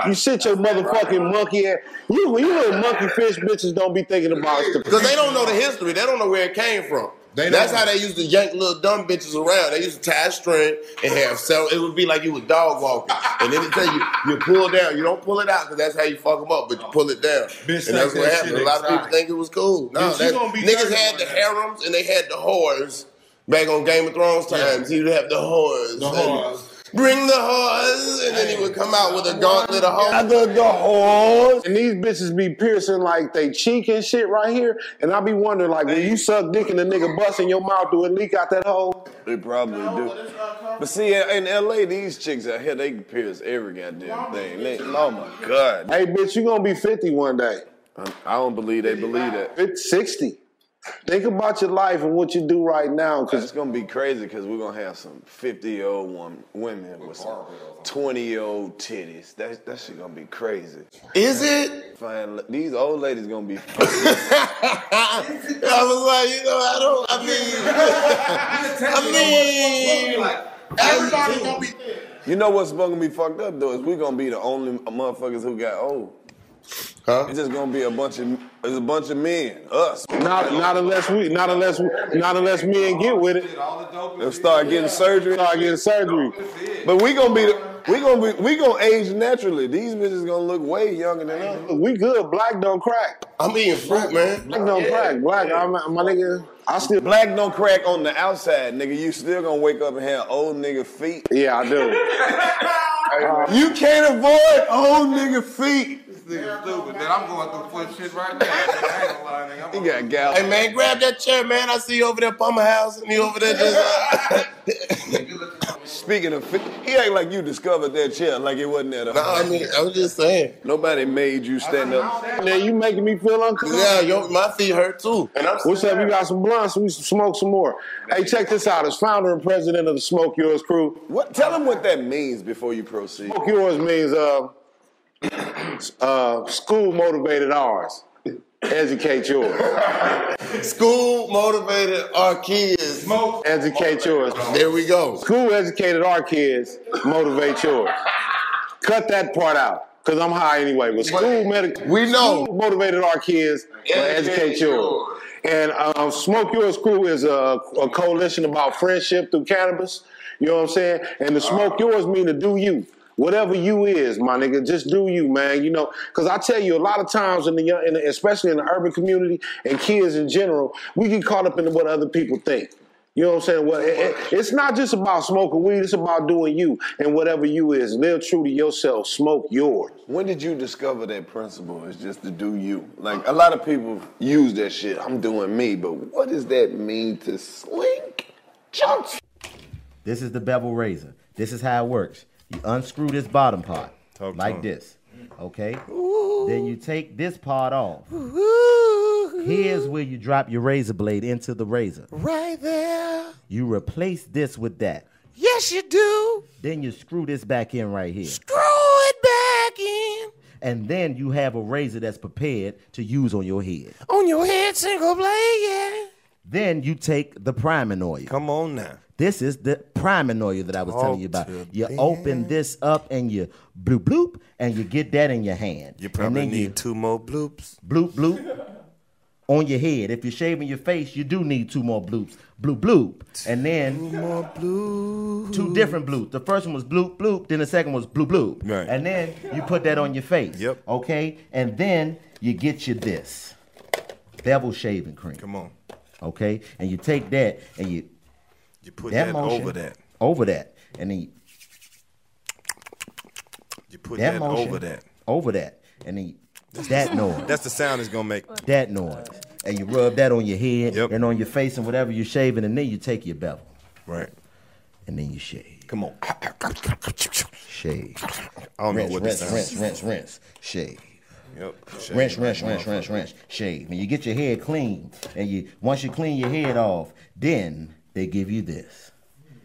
You sit your motherfucking monkey ass. You, you little monkey fish bitches don't be thinking about stuff. Because they don't know the history. They don't know where it came from. They That's how they used to yank little dumb bitches around. They used to tie a string and have so it would be like you was dog walking, and then they tell you you pull down. You don't pull it out because that's how you fuck them up, but you pull it down, Bitch and that's what happened. A lot of people think it was cool. No, Bitch, that, niggas had the harems and they had the whores back on Game of Thrones times. You'd have the whores, The whores. Bring the whores, and then he would come out with a gauntlet of I whores. the, the whores. And these bitches be piercing like they cheek and shit right here. And I be wondering, like, when you suck dick and the nigga bust in your mouth, do it leak out that hole? They probably do. But see, in in LA, these chicks out here, they can pierce every goddamn thing. They, oh my God. Hey, bitch, you gonna be 50 one day. I I don't believe they believe that. It's 60. Think about your life and what you do right now, Cause it's gonna be crazy because we're gonna have some 50 year old woman, women with some 20 year old titties. That that shit gonna be crazy. Is it? Fine, these old ladies gonna be. I was like, you know, I don't. I mean, I mean, everybody gonna be. You know what's gonna be fucked up though is we gonna be the only motherfuckers who got old. Huh? It's just gonna be a bunch of it's a bunch of men, us. Not, not unless we, not unless, we, not unless men get with it. They'll start getting surgery. Start getting surgery. But we gonna be the, we gonna be we gonna age naturally. These bitches gonna look way younger than us. We good. Black don't crack. I'm eating fruit, man. Black don't crack. Black, I'm, my nigga. I still Black don't crack on the outside, nigga. You still gonna wake up and have old nigga feet. Yeah, I do. You can't avoid old nigga feet. This nigga stupid. Then I'm going through foot shit right now. I ain't gonna lie, nigga. I'm He got gal. Hey man, grab that chair, man. I see you over there at Palmer House, and you over there just. Uh, Speaking of feet, he act like you discovered that chair like it wasn't there. no, I mean, I was just saying. Nobody made you stand up. Now you making me feel uncomfortable. Yeah, yo, my feet hurt too. And I'm What's up? You got some blunts. We smoke some more. Hey, check this out. As founder and president of the Smoke Yours crew, What? Tell them what that means before you proceed. Smoke Yours means uh, uh, school motivated ours. Educate yours. School motivated our kids. smoke. Educate yours. There we go. School educated our kids. Motivate yours. Cut that part out. Cause I'm high anyway. But school We know. school motivated our kids. But educate yours. And um, Smoke Yours Crew is a, a coalition about friendship through cannabis. You know what I'm saying? And the Smoke Yours mean to do you. Whatever you is, my nigga, just do you, man. You know, because I tell you, a lot of times in the young, in the, especially in the urban community and kids in general, we get caught up in what other people think. You know what I'm saying? Well, it, it- it's not just about smoking weed; it's about doing you and whatever you is. Live true to yourself. Smoke yours. When did you discover that principle is just to do you? Like a lot of people use that shit. I'm doing me, but what does that mean to slink? Chunks. This is the bevel razor. This is how it works. You unscrew this bottom part Talk like him. this. Okay? Then you take this part off. Here's where you drop your razor blade into the razor. Right there. You replace this with that. Yes, you do. Then you screw this back in right here. Screw it back in. And then you have a razor that's prepared to use on your head. On your head, single blade, yeah. Then you take the priming oil. Come on now. This is the oil that I was telling you about. You them. open this up and you bloop bloop and you get that in your hand. You and probably need you two more bloops. bloop bloop on your head. If you're shaving your face, you do need two more bloops. Bloop bloop. And then Two more bloops. two different bloops. The first one was bloop bloop, then the second was bloop bloop. Right. And then you put that on your face. Yep. Okay? And then you get you this. Bevel shaving cream. Come on. Okay? And you take that and you You put that, that, motion over that. Over that. And then you, You put that that, motion over that. Over that. And then you, that noise. That's the sound it's gonna make. that noise. And you rub that on your head Yep. and on your face and whatever you're shaving, and then you take your bevel. Right. And then you shave. Come on. Shave. I don't know rinse, what rinse, this rinse, sounds. rinse, rinse, shave. Yep. Shave Rinse, rinse, rinse, rinse, rinse, shave. And you get your head clean, and you once you clean your head off, then they give you this.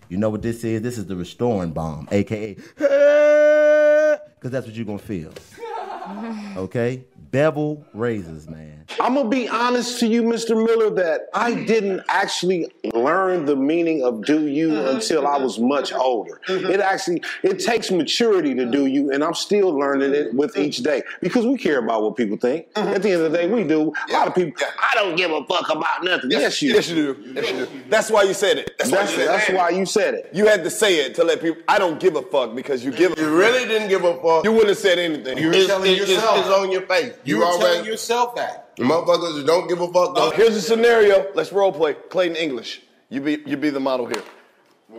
You know what this is? This is the restoring bomb, aka because that's what you're gonna feel. Okay? Bevel razors, man. I'm gonna be honest to you, Mr. Miller, that I didn't actually learn the meaning of "do you" uh-huh. until I was much uh-huh. older. Uh-huh. It actually it takes maturity to do you, and I'm still learning it with each day because we care about what people think. At the end of the day, we do. A lot of people, I don't give a fuck about nothing. Yes, you. Yes, you do. Yes, you do. That's why you said it. That's, why you That's, said that's it. why you said it. You had to say it to let people. I don't give a fuck because you give. A, You really didn't give a fuck. you wouldn't have said anything. You it's, telling it's, it's, yourself. it's on your face. You, You, were already. telling yourself that. Motherfuckers don't give a fuck. Oh, Don't. here's a scenario. Let's role play. Clayton English. You be you be the model here.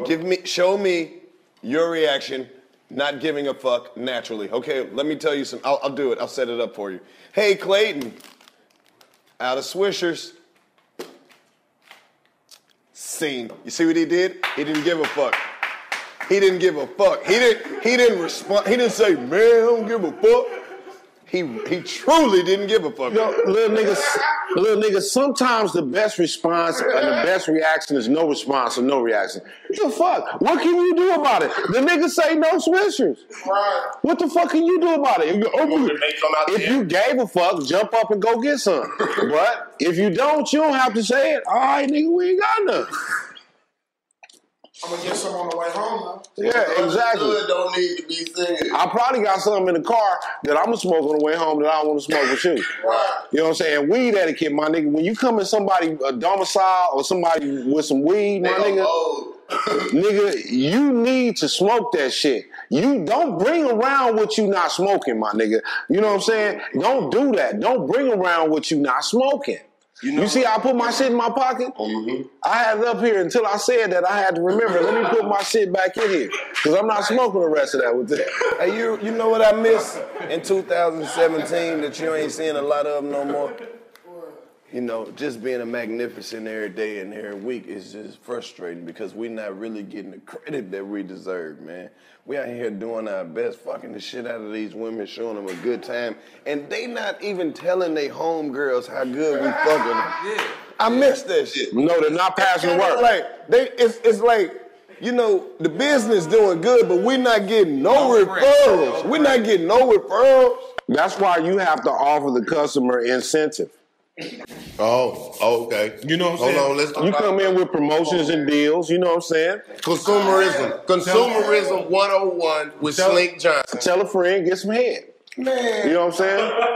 Give me show me your reaction, not giving a fuck naturally. Okay, let me tell you some. I'll, I'll do it. I'll set it up for you. Hey Clayton, out of Swishers. Scene. You see what he did? He didn't give a fuck. He didn't give a fuck. He didn't. He didn't respond. He didn't say, "Man, I don't give a fuck." He he truly didn't give a fuck. Yo, little niggas, little niggas. Sometimes the best response and the best reaction is no response or no reaction. What the fuck? What can you do about it? The niggas say no swishers. What the fuck can you do about it? If you, oh, if you gave a fuck, jump up and go get some. But if you don't, you don't have to say it. All right, nigga, we ain't got none. I'm gonna get some on the way home now. Yeah, exactly. Don't need to be. I probably got something in the car that I'm gonna smoke on the way home that I don't want to smoke with you. Right. You know what I'm saying? Weed etiquette, my nigga. When you come in somebody a domicile or somebody with some weed, my nigga, nigga, you need to smoke that shit. You don't bring around what you not smoking, my nigga. You know what I'm saying? Don't do that. Don't bring around what you not smoking. You, see, I put my shit in my pocket. Mm-hmm. I had it up here until I said that. I had to remember. Let me put my shit back in here because I'm not smoking the rest of that with it. Hey, you you know what I miss in 2017 that you ain't seeing a lot of no more? You know, just being a magnificent every day and every week is just frustrating because we're not really getting the credit that we deserve, man. We out here doing our best, fucking the shit out of these women, showing them a good time, and they not even telling their homegirls how good we fucking them. I miss that shit. No, they're not passing the word. Like they, it's it's like you know the business doing good, but we're not getting no, referrals. We're not getting no referrals. That's why you have to offer the customer incentive. Oh, oh, okay. You know what I'm saying? Hold on, let's You come in with promotions and deals, you know what I'm saying? Consumerism. Consumerism 101 with Tell- Slink Johnson. Tell a friend, get some head. Man. You know what I'm saying?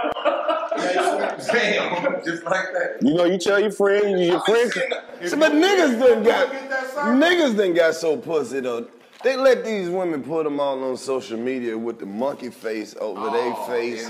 Damn, just like that. You know, you tell your friend, your friend. See, but niggas done got niggas done got so pussy though. They let these women put them all on social media with the monkey face over their oh, face.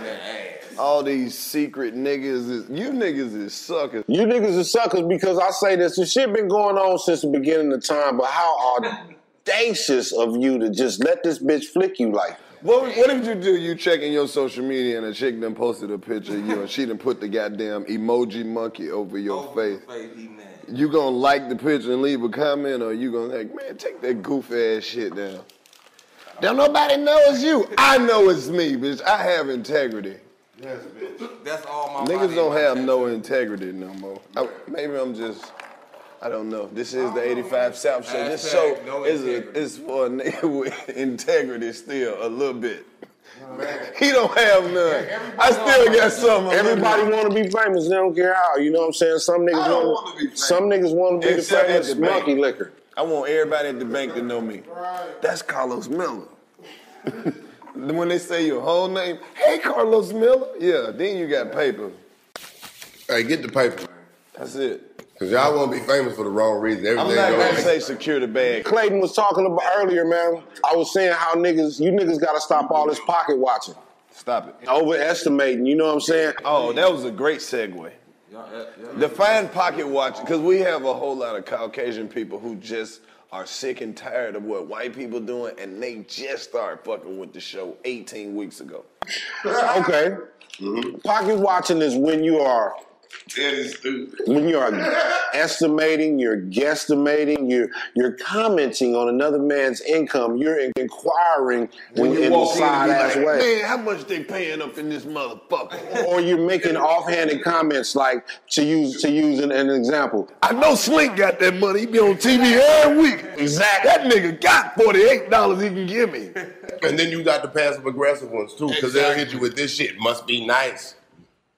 All these secret niggas is you niggas is suckers. You niggas are suckers because I say this. The shit been going on since the beginning of time, but how audacious of you to just let this bitch flick you like. What, what did you do? You checking your social media and a chick done posted a picture of you and she done put the goddamn emoji monkey over your face. You gonna like the picture and leave a comment or you gonna like, man, take that goofy ass shit down. Don't nobody know it's you. I know it's me, bitch. I have integrity. That's all my Niggas body don't have no integrity no more. I, maybe I'm just, I don't know. This is the 85 South show. This show no is, a, is for a nigga with integrity still, a little bit. He don't have none. I still got some. Everybody want to be famous. They don't care how. You know what I'm saying? Some niggas want to. Some niggas want to be the famous the bank. monkey liquor. I want everybody at the bank to know me. That's Karlous Miller. when they say your whole name, hey Karlous Miller, yeah, then you got paper. Hey, get the paper. That's it. Cause y'all want to be famous for the wrong reason. I'm Everything not gonna say secure the bag. Clayton was talking about earlier, man. I was saying how niggas, you niggas got to stop all this pocket watching. Stop it. Overestimating. You know what I'm saying? Oh, that was a great segue. Define pocket watch, because we have a whole lot of Caucasian people who just are sick and tired of what white people doing, and they just started fucking with the show 18 weeks ago. Okay. Pocket watching is when you are That is stupid. when you are estimating, you're guesstimating, you're you're commenting on another man's income, you're inquiring When in, you in walk a in, side be ass like, way. man, how much they paying up in this motherfucker? Or you're making offhanded comments like to use to use an, an example. I know Slink got that money. He be on TV every week. Exactly. That nigga got forty-eight dollars he can give me. And then you got the passive aggressive ones too, because they'll hit you with this shit must be nice.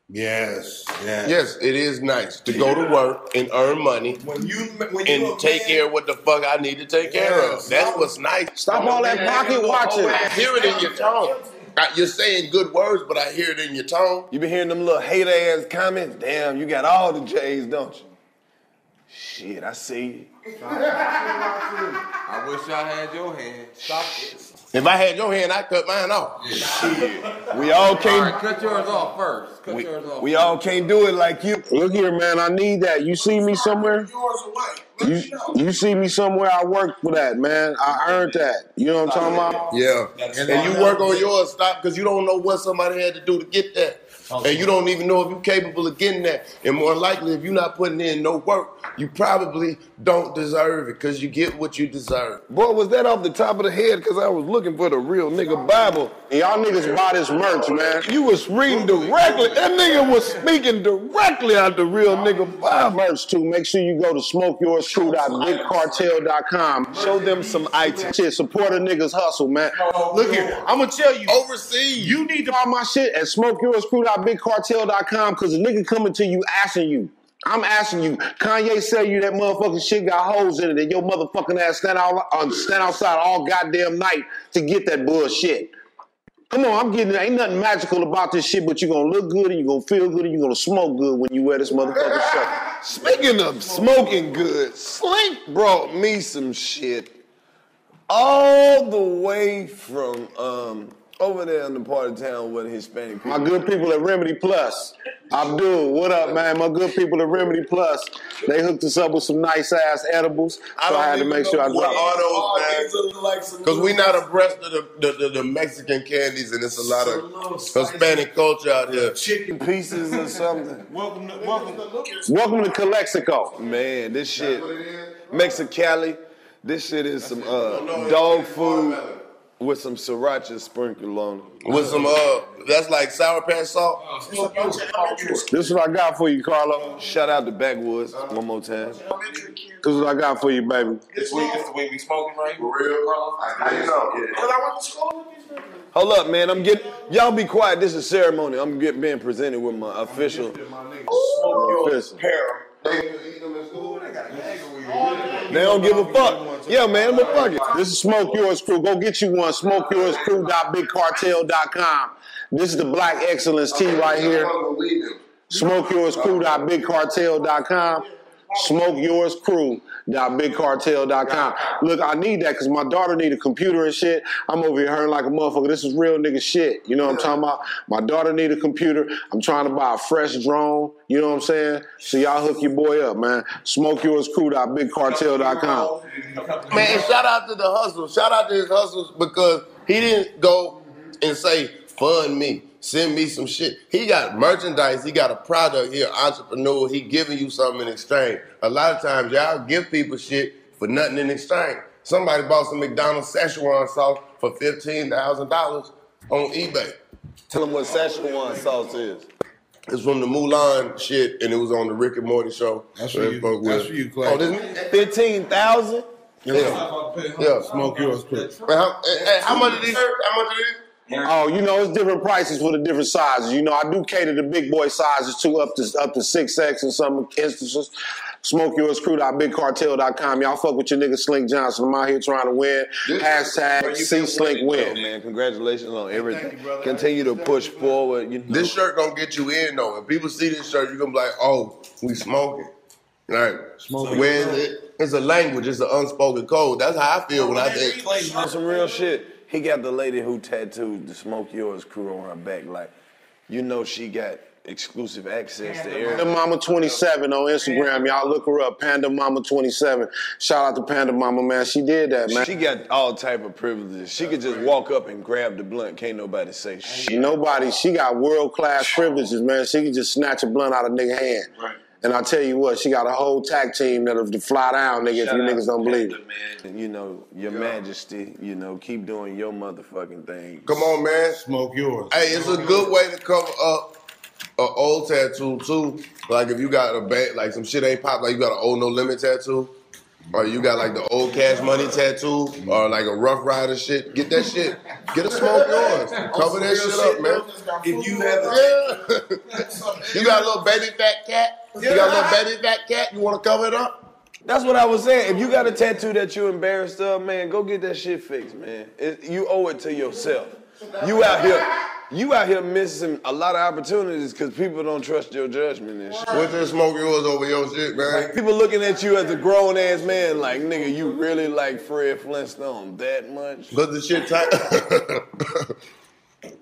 Yes, yes. Yes, it is nice to go to work and earn money When you when you and take care of what the fuck I need to take care of. Yes. That's what's nice. Stop all that pocket watching. I hear it in your tone. I- You're saying good words, but I hear it in your tone. You been hearing them little hate ass comments? Damn, you got all the J's, don't you? Shit, I see you. I wish I had your hand. Stop it. If I had your hand, I'd cut mine off. Shit. We all All can't right, cut yours off first. Cut we, yours off. we all can't do it like you. Look here, man. I need that. You see me somewhere? Yours away. You, you see me somewhere? I work for that, man. I earned that. You know what I'm talking about? Yeah. And you work on yours, stop, because you don't know what somebody had to do to get that. And you don't even know if you're capable of getting that. And more likely, if you're not putting in no work, you probably don't deserve it because you get what you deserve. Boy, was that off the top of the head? Because I was looking for the real nigga Bible. And y'all niggas buy this merch, man. You was reading directly. That nigga was speaking directly out the real nigga Bible. Merch too. Make sure you go to smokeyourscrew.bigcartel.com. Show them some items. Shit, support a nigga's hustle, man. Look here, I'm gonna tell you, overseas, You need to buy my shit at smokeyourscrew.bigcartel.com because the nigga coming to you asking you. I'm asking you. Kanye sell you that motherfucking shit got holes in it, and your motherfucking ass stand out uh, stand outside all goddamn night to get that bullshit. Come on, I'm getting ain't nothing magical about this shit, but you're gonna look good and you're gonna feel good and you're gonna smoke good when you wear this motherfucking shirt. Speaking of smoking good, Slink brought me some shit all the way from um, over there in the part of town with Hispanic people. My good people at Remedy Plus. Abdul, what up, man? My good people at Remedy Plus. They hooked us up with some nice ass edibles, so I, had to make sure I what dropped. are those, man? Because we not abreast of the, the, the, the Mexican candies, and it's a lot of Hispanic culture out here. Chicken pieces or something. Welcome to welcome. Welcome to Calexico. Man, this shit, Mexicali, this shit is some uh, dog food with some sriracha sprinkled on it. With some, uh, that's like Sour Patch salt. This is what I got for you, Carlo. Shout out to Backwoods one more time. This is what I got for you, baby. This week is the way we smoking right For real, Karlous? How you know? Because I went to school with these niggas. Hold up, man. I'm getting y'all be quiet. This is ceremony. I'm getting being presented with my official. official. They don't give a fuck. Yeah, man, but fuck it. This is Smoke Yours Crew. Go get you one. SmokeYoursCrew.BigCartel.com. This is the Black Excellence tea right here. SmokeYoursCrew.BigCartel.com. SmokeYoursCrew.BigCartel.com. Look, I need that because my daughter need a computer and shit. I'm over here hurting like a motherfucker. This is real nigga shit. You know what I'm talking about? My daughter need a computer. I'm trying to buy a fresh drone. You know what I'm saying? So y'all hook your boy up, man. SmokeYoursCrew.BigCartel.com. Man, shout out to the hustle. Shout out to his hustles because he didn't go and say, fund me, send me some shit. He got merchandise, he got a product here, entrepreneur, he giving you something in exchange. A lot of times y'all give people shit for nothing in exchange. Somebody bought some McDonald's Szechuan sauce for $15,000 on eBay. Tell them what Szechuan sauce is. It's from the Mulan shit, and it was on the Rick and Morty show. That's for you. That's for you, Clay. Oh, this Fifteen thousand. Yeah. Yeah. Smoke yours, Crew. How, hey, how much of these? How much of these? Oh, you know, it's different prices for the different sizes. You know, I do cater to big boy sizes too, up to up to six X in some instances. SmokeYoursCrew.BigCartel.com. Y'all fuck with your nigga Slink Johnson. I'm out here trying to win. Hashtag C Slink Oh, win. man, congratulations on everything. Continue to push forward. You know. This shirt gonna get you in though. When people see this shirt, you're gonna be like, oh, we smoking. Right. Smoking. When it, it's a language, it's an unspoken code. That's how I feel when I think. On some real shit. He got the lady who tattooed the Smoke Yours crew on her back. Like, you know, she got exclusive access to Panda. Mama 27 on Instagram. Y'all look her up. Panda Mama 27. Shout out to Panda Mama, man. She did that, man. She got all type of privileges. She could just walk up and grab the blunt. Can't nobody say shit. Nobody, she got world class privileges, man. She can just snatch a blunt out of nigga hand. And I tell you what, she got a whole tag team that'll fly down, nigga, if you niggas don't believe it. And, you know, your majesty, you know, keep doing your motherfucking thing. Come on, man. Smoke yours. Hey, it's a good way to cover up an old tattoo too. Like if you got a bad, like some shit ain't pop, like you got an old no limit tattoo, or you got like the old cash money tattoo, or like a rough rider shit. Get that shit. Get a smoke yours. Cover that shit up, man. If you have a You got a little baby fat cat. You got a little baby fat cat. You want to cover it up? That's what I was saying. If you got a tattoo that you embarrassed of, man, go get that shit fixed, man. It, you owe it to yourself. You out here, you out here missing a lot of opportunities because people don't trust your judgment and shit. What's that smoke yours over your shit, man? Like people looking at you as a grown ass man, like nigga, you really like Fred Flintstone that much? But the shit time.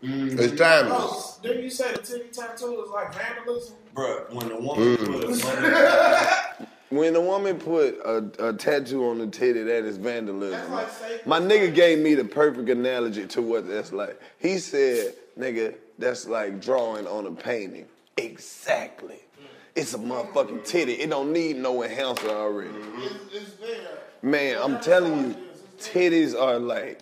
it's timeless. Oh, didn't you say the titty tattoo is like vandalism? Bruh, when the woman Mm. put a When a woman put a, a tattoo on the titty, that is vandalism. My nigga gave me the perfect analogy to what that's like. He said nigga, that's like drawing on a painting. Exactly. It's a motherfucking titty. It don't need no enhancer already. Man, I'm telling you, titties are like,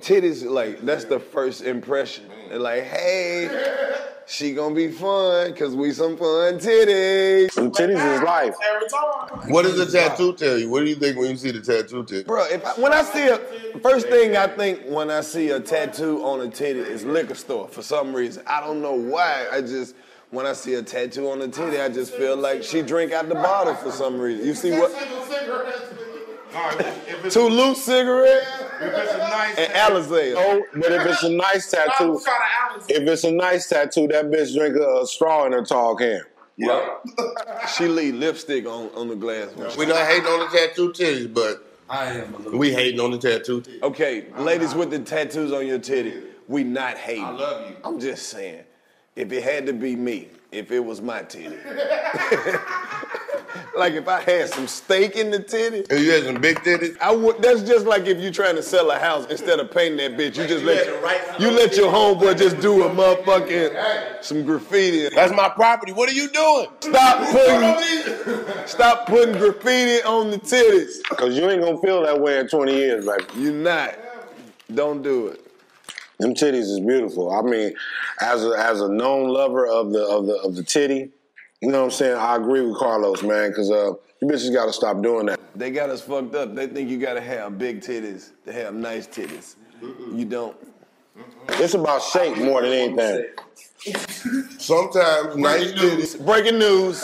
titties like that's the first impression. They're like, hey, she gonna be fun, cause we some fun titties. Some titties is life. Every time. What does the tattoo tell you? What do you think when you see the tattoo tell you? Bro, if I, when I see a first thing I think when I see a tattoo on a titty is liquor store for some reason. I don't know why. I just when I see a tattoo on a titty, I just feel like she drink out the bottle for some reason. You see what? Two loose cigarettes and Alizé. Oh, but if it's a nice tattoo, if it's a nice tattoo, that bitch drink a, a straw in her tall can. Yeah. she leave lipstick on, on the glass. We not hating on the tattoo titties, but I am. we hating on the tattoo titties. Okay, ladies with the tattoos on your titty, we not hating. I love you. I'm just saying, if it had to be me, if it was my titty, like if I had some steak in the titty, and you had some big titties, I would. That's just like if you're trying to sell a house instead of painting that bitch, you just let you let your homeboy just do a motherfucking some graffiti. That's my property. What are you doing? Stop putting stop putting graffiti on the titties. Cause you ain't gonna feel that way in 20 years, baby. You're not. Don't do it. Them titties is beautiful. I mean, as a as a known lover of the of the of the titty, you know what I'm saying? I agree with Karlous, man, because uh, you bitches gotta stop doing that. They got us fucked up. They think you gotta have big titties to have nice titties. You don't. It's about shape more than anything. Sometimes nice titties. Breaking news.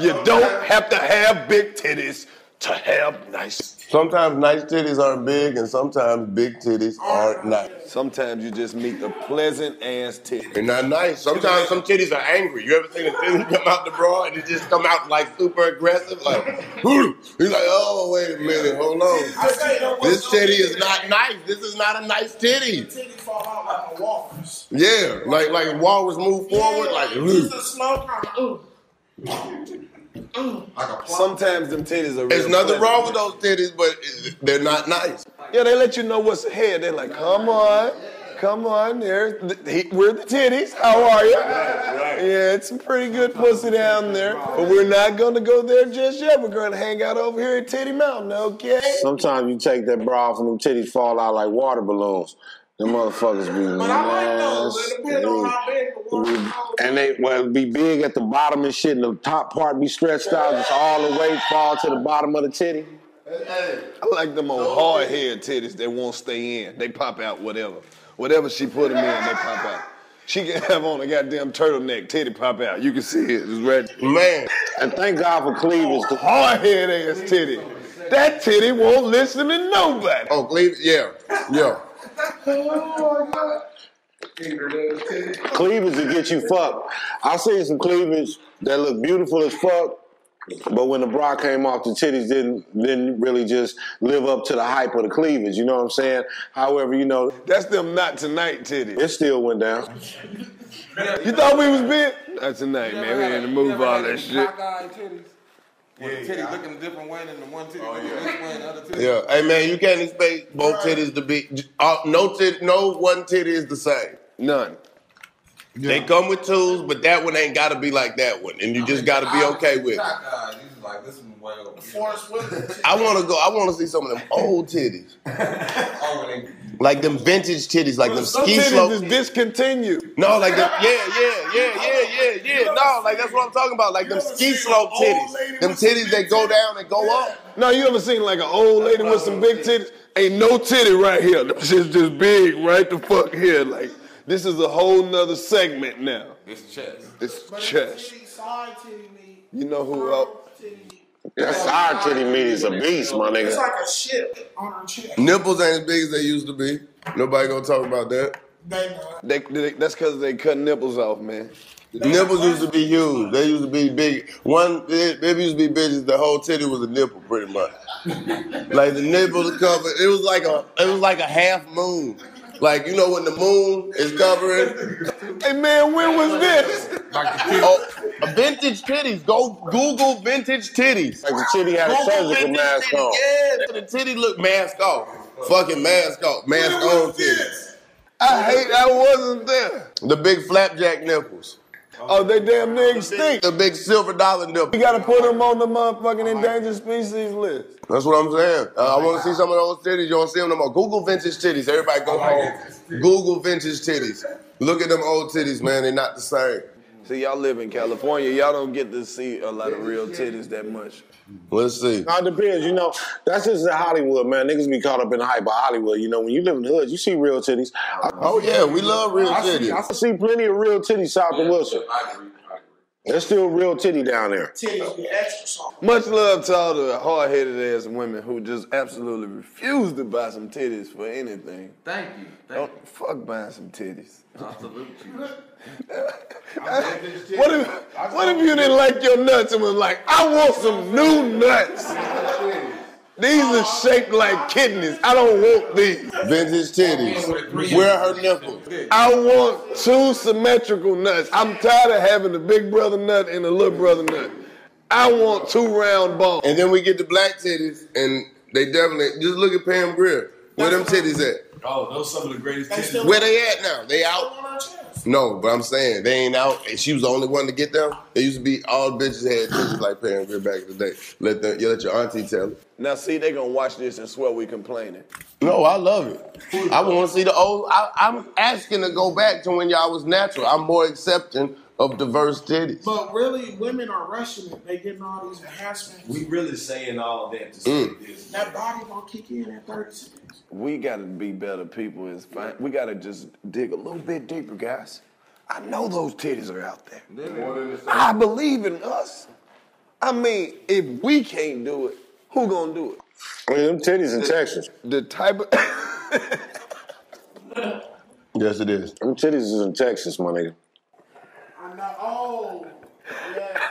You don't have to have big titties to have nice. Sometimes nice titties aren't big, and sometimes big titties aren't nice. Sometimes you just meet the pleasant ass titty. They're not nice. Sometimes some titties are angry. You ever seen a titty come out the bra and it just come out like super aggressive? Like, "Whoo." he's like, oh, wait a minute, hold on. This titty is not nice. This is not a nice titty. Titty fall out like a walrus. Yeah, like like a walrus move forward, like, Just "Ooh." a slow kind of. Sometimes them titties are. There's nothing wrong with those titties, but they're not nice. Yeah, they let you know what's ahead. They're like, come on, come on, there's the, we're the titties. How are you? Yeah, it's some pretty good pussy down there, but we're not gonna go there just yet. We're gonna hang out over here at Titty Mountain, okay? Sometimes you take that bra off and them titties fall out like water balloons. Them motherfuckers be nasty. And they well be big at the bottom and shit, and the top part be stretched out, just all the way fall to the bottom of the titty. I like them old hard head titties that won't stay in. They pop out whatever. Whatever she put them in, they pop out. She can have on a goddamn turtleneck, titty pop out. You can see it. It's red. Man. And thank God for cleavage. Oh, hard head ass titty. That titty won't listen to nobody. Oh, cleavage? Yeah. Yeah. Cleavage will get you fucked. I seen some cleavage that look beautiful as fuck, but when the bra came off, the titties didn't didn't really just live up to the hype of the cleavage. You know what I'm saying? However, you know That's them not tonight titties. it still went down. You thought we was big? Not tonight, man. We ain't to move all that shit. Cockeyed titties. When the titty looking a different way than the one titty looking this way and the other titty. Yeah. Hey man, you can't expect both titties to be uh, no tit, no one titty is the same. None. They come with tools, but that one ain't got to be like that one, and you just got to be okay with it. Cockeyed, you just like this one way over. Forest Whitaker. I want to go. I want to see some of them old titties, Oh, and they like them vintage titties, like them Some ski titties slope. is discontinued. No, like them, yeah, yeah, yeah, yeah, yeah, yeah. No, like that's what I'm talking about. Like them ski slope titties, them titties that go down and go up. No, you ever seen like an old lady with some big titties? Ain't no titty right here. Them shit's just big right the fuck here. Like, this is a whole nother segment now. It's chest. It's chest. Side titty meat. You know who else? That side titty meat is a beast, my nigga. It's like a ship on her chest. Nipples ain't as big as they used to be. Nobody gonna talk about that. They not. They, they, that's because they cut nipples off, man. Nipples used to be huge. They used to be big. One, it, it used to be bitches. The whole titty was a nipple, pretty much. like the nipple to cover. It was like a, it was like a half moon. Like you know when the moon is covering. Hey man, when was this? Oh, a vintage titties. Go Google vintage titties. Like the titty had a surgical mask titties. on. Yeah, the titty look mask off. Fucking mask off. Mask on titties. I hate I wasn't there. The big flapjack nipples. Oh, they damn near extinct. The big silver dollar nipple. We gotta put them on the motherfucking endangered species list. That's what I'm saying. Uh, I want to see some of those titties. You want to see them no more? Google vintage titties. Everybody go home. Google vintage titties. Look at them old titties, man. They're not the same. See, y'all live in California. Y'all don't get to see a lot of real titties that much. Let's see. It depends. You know, that's just Hollywood, man. Niggas be caught up in the hype of Hollywood. You know, when you live in the hood, you see real titties. Oh, yeah, we love real I see, titties. I see plenty of real titties south of Wilson. There's still real titty down there. Be extra soft. Much love to all the hard-headed ass women who just absolutely refuse to buy some titties for anything. Thank you. Don't fuck buying some titties. Absolutely. What if what if you didn't like your nuts and was like, I want some new nuts? These are shaped like kidneys. I don't want these. Vintage titties. Where are her nipples? I want two symmetrical nuts. I'm tired of having the big brother nut and the little brother nut. I want two round balls. And then we get the black titties, and they definitely just look at Pam Grier. Where them titties at? Oh, those some of the greatest titties. Where they at now? They out? No, but I'm saying they ain't out, and she was the only one to get them. They used to be all bitches had titties like Pam Grier back in the day. Let them, you let your auntie tell it. Now see, they gonna watch this and swear we complaining. No, I love it. I want to see the old. I, I'm asking to go back to when y'all was natural. I'm more accepting of diverse titties. But really, women are rushing it. They getting all these enhancements. We really saying all of that to say Mm. this. That body gonna kick in at 30 seconds. We gotta be better people. Is fine. We gotta just dig a little bit deeper, guys. I know those titties are out there. I believe in us. I mean, if we can't do it, who gonna do it? I mean, them titties in Texas. The type of Yes, it is. Them titties is in Texas, my nigga. I know. Oh, yeah.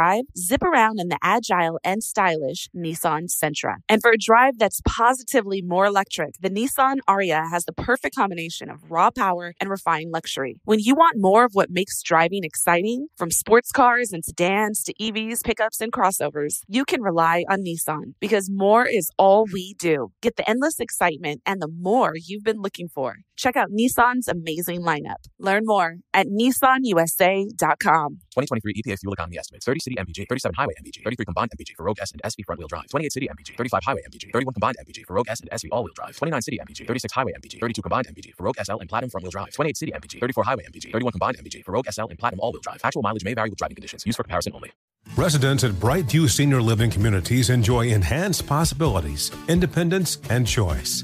Zip around in the agile and stylish Nissan Sentra. And for a drive that's positively more electric, the Nissan Ariya has the perfect combination of raw power and refined luxury. When you want more of what makes driving exciting, from sports cars and sedans to EVs, pickups, and crossovers, you can rely on Nissan because more is all we do. Get the endless excitement and the more you've been looking for. Check out Nissan's amazing lineup. Learn more at nissanusa.com. 2023 EPA fuel economy estimates 30 city MPG, 37 highway MPG, 33 combined MPG for Rogue S and SV front wheel drive, 28 city MPG, 35 highway MPG, 31 combined MPG for Rogue S and SV all wheel drive, 29 city MPG, 36 highway MPG, 32 combined MPG for Rogue SL and Platinum front wheel drive, 28 city MPG, 34 highway MPG, 31 combined MPG for Rogue SL and Platinum all wheel drive. Actual mileage may vary with driving conditions. Used for comparison only. Residents at Brightview Senior Living Communities enjoy enhanced possibilities, independence, and choice.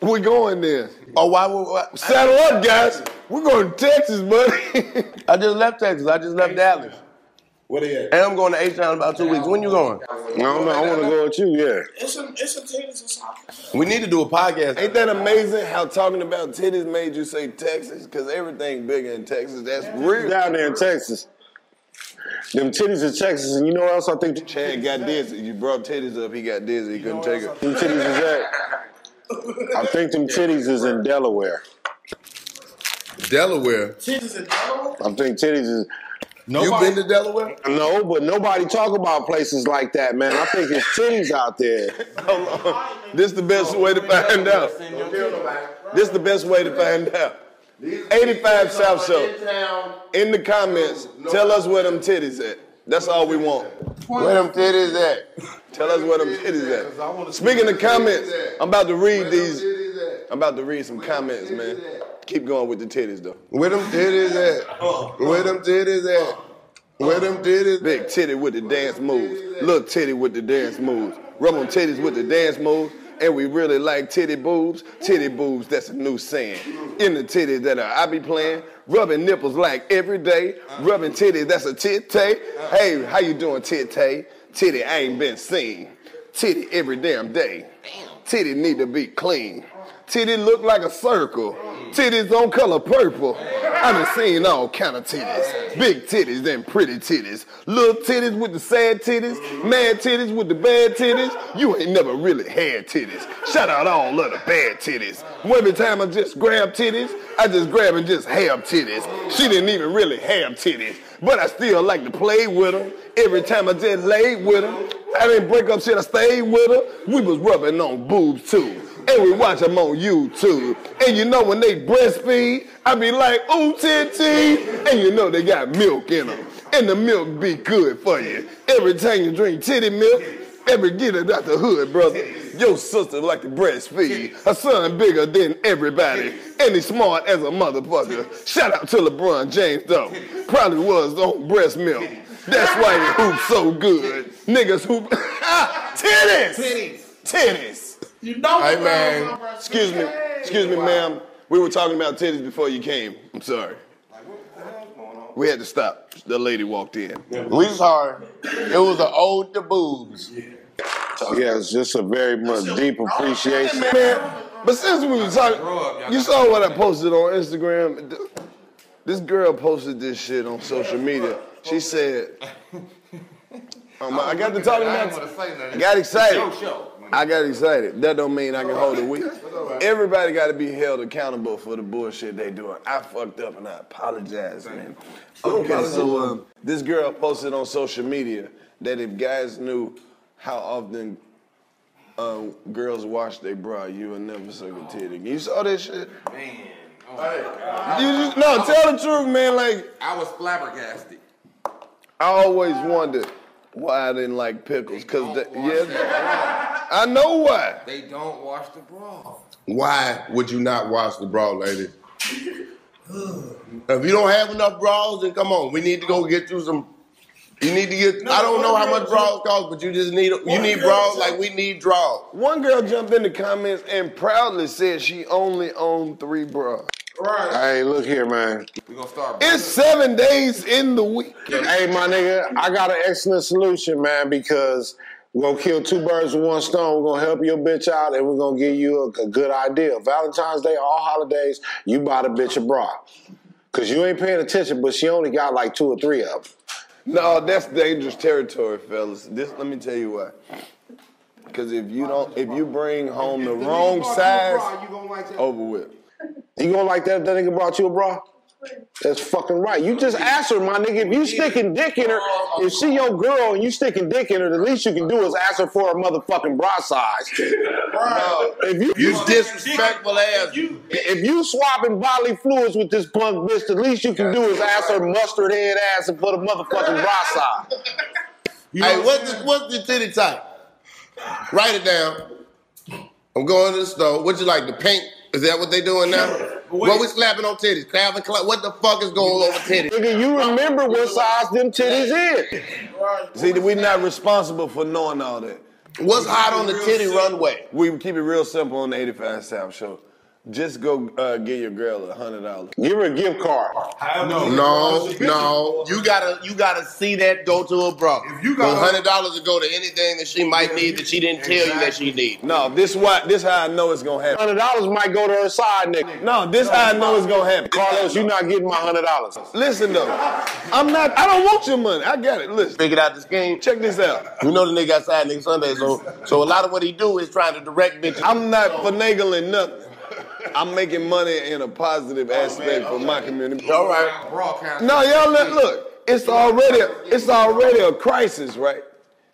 We going there. Oh, why would Saddle up, guys. We're going to Texas, buddy. I just left Texas. I just left Dallas. Where they at? And I'm going to H Town in about two weeks. When you going? I don't know. I want to go with you. Yeah. It's a it's a titties and soccer. We need to do a podcast. Ain't that amazing how talking about titties made you say Texas? Because everything bigger in Texas. That's real. Down there in Texas. Them titties in Texas, and you know what else I think? Chad got dizzy. You brought titties up, he got dizzy. He couldn't take it. Them titties is at. I think them titties is in Delaware. Delaware. Titties in Delaware. I think titties is. You been to Delaware? No, but nobody talk about places like that, man. I think it's titties out there. This the best way to find out. This the best way to find out. 85 South Show. In the comments, tell us where them titties at. That's all we want. Where them titties at? Tell us where them titties at. Speaking of comments, I'm about to read these. I'm about to read some comments, man. Keep going with the titties though. Where them titties at? Where them titties at? Where them titties? Big titty with the dance moves. Little titty with the dance moves. Rub on titties with the dance moves. And we really like titty boobs. Titty boobs, that's a new saying. In the titties that I be playing. Rubbing nipples like every day. Rubbing titties, that's a tit tay. Hey, how you doing, tit tay? Titty ain't been seen. Titty every damn day. Titty need to be clean. Titty look like a circle. Titties on color purple. I done seen all kind of titties. Big titties and pretty titties. Little titties with the sad titties. Mad titties with the bad titties. You ain't never really had titties. Shout out all of the bad titties. Every time I just grab titties, I just grab and just have titties. She didn't even really have titties. But I still like to play with her. Every time I just laid with her. I didn't break up shit, I stayed with her. We was rubbing on boobs too. And we watch them on YouTube. And you know when they breastfeed, I be like, ooh, titty. And you know they got milk in them. And the milk be good for you. Every time you drink titty milk, every get it out the hood, brother. Your sister like to breastfeed. Her son bigger than everybody. And he's smart as a motherfucker. Shout out to LeBron James though. Probably was on breast milk. That's why he hoops so good. Niggas hoop. Ah, tennis! Tennis! Titties! You know Hey man, girls on breast excuse me, excuse me, ma'am. We were talking about titties before you came. I'm sorry. We had to stop. The lady walked in. We sorry. It was an ode to boobs. So yeah, it's just a very much deep appreciation. Man, but since we were talking, you saw what I posted on Instagram. This girl posted this shit on social media. She said, um, I got to talking about. I got excited. I got excited. That don't mean I can hold a week. Everybody got to be held accountable for the bullshit they doing. I fucked up and I apologize, man. Okay, so um, this girl posted on social media that if guys knew how often uh, girls wash their bra, you would never suck a titty. You saw that shit? Man. You just, no, tell the truth, man. Like I was flabbergasted. I always wondered why I didn't like pickles, cause the, yeah, I know why. They don't wash the bra. Why would you not wash the bra, lady? If you don't have enough bras, then come on. We need to go get you some. You need to get. I don't know how much bras cost, but you just need. You need bras like we need draws. One girl jumped in the comments and proudly said she only owned three bras. Right. Hey, look here, man. We gonna start. It's seven days in the week. Hey, my nigga, I got an excellent solution, man, because we're gonna kill two birds with one stone. We're gonna help your bitch out and we're gonna give you a, a good idea. Valentine's Day, all holidays, you buy the bitch a bra. Cause you ain't paying attention, but she only got like two or three of them. No, that's dangerous territory, fellas. This let me tell you why. Because if you don't, if you bring home the wrong size, over with. You gonna like that if that nigga brought you a bra? That's fucking right. You just ask her, my nigga. If you sticking dick in her, if she your girl and you sticking dick in her, the least you can do is ask her for a motherfucking bra size. If you, You disrespectful ass. if you swapping bodily fluids with this punk bitch, the least you can do is ask her mustard head ass and put a motherfucking bra size. hey, what's the, what's the titty type? Write it down. I'm going to the store. What you like, the pink? Is that what they doing now? What we slapping on titties? Calvin Klein? What the fuck is going on with titties? Nigga, you remember what size them titties is. See, we're not responsible for knowing all that. What's hot on the titty runway? We keep it real simple on the 85 South Show. Just go uh, give your girl a hundred dollars. Give her a gift card. No. no, no. You gotta, you gotta see that go to a bro. If you got- hundred dollars to go to anything that she might need that she didn't tell you that she need. No, this why this how I know it's gonna happen. Hundred dollars might go to her side nigga. No, this how I know it's gonna happen. Karlous, you're not getting my hundred dollars. Listen though, I'm not. I don't want your money. I got it. Listen, figured out this game. Check this out. You know the nigga got side nigga Sunday, so so a lot of what he do is trying to direct bitches. I'm not finagling nothing. I'm making money in a positive aspect for my community. All right. No, y'all let look. It's already it's already a crisis, right?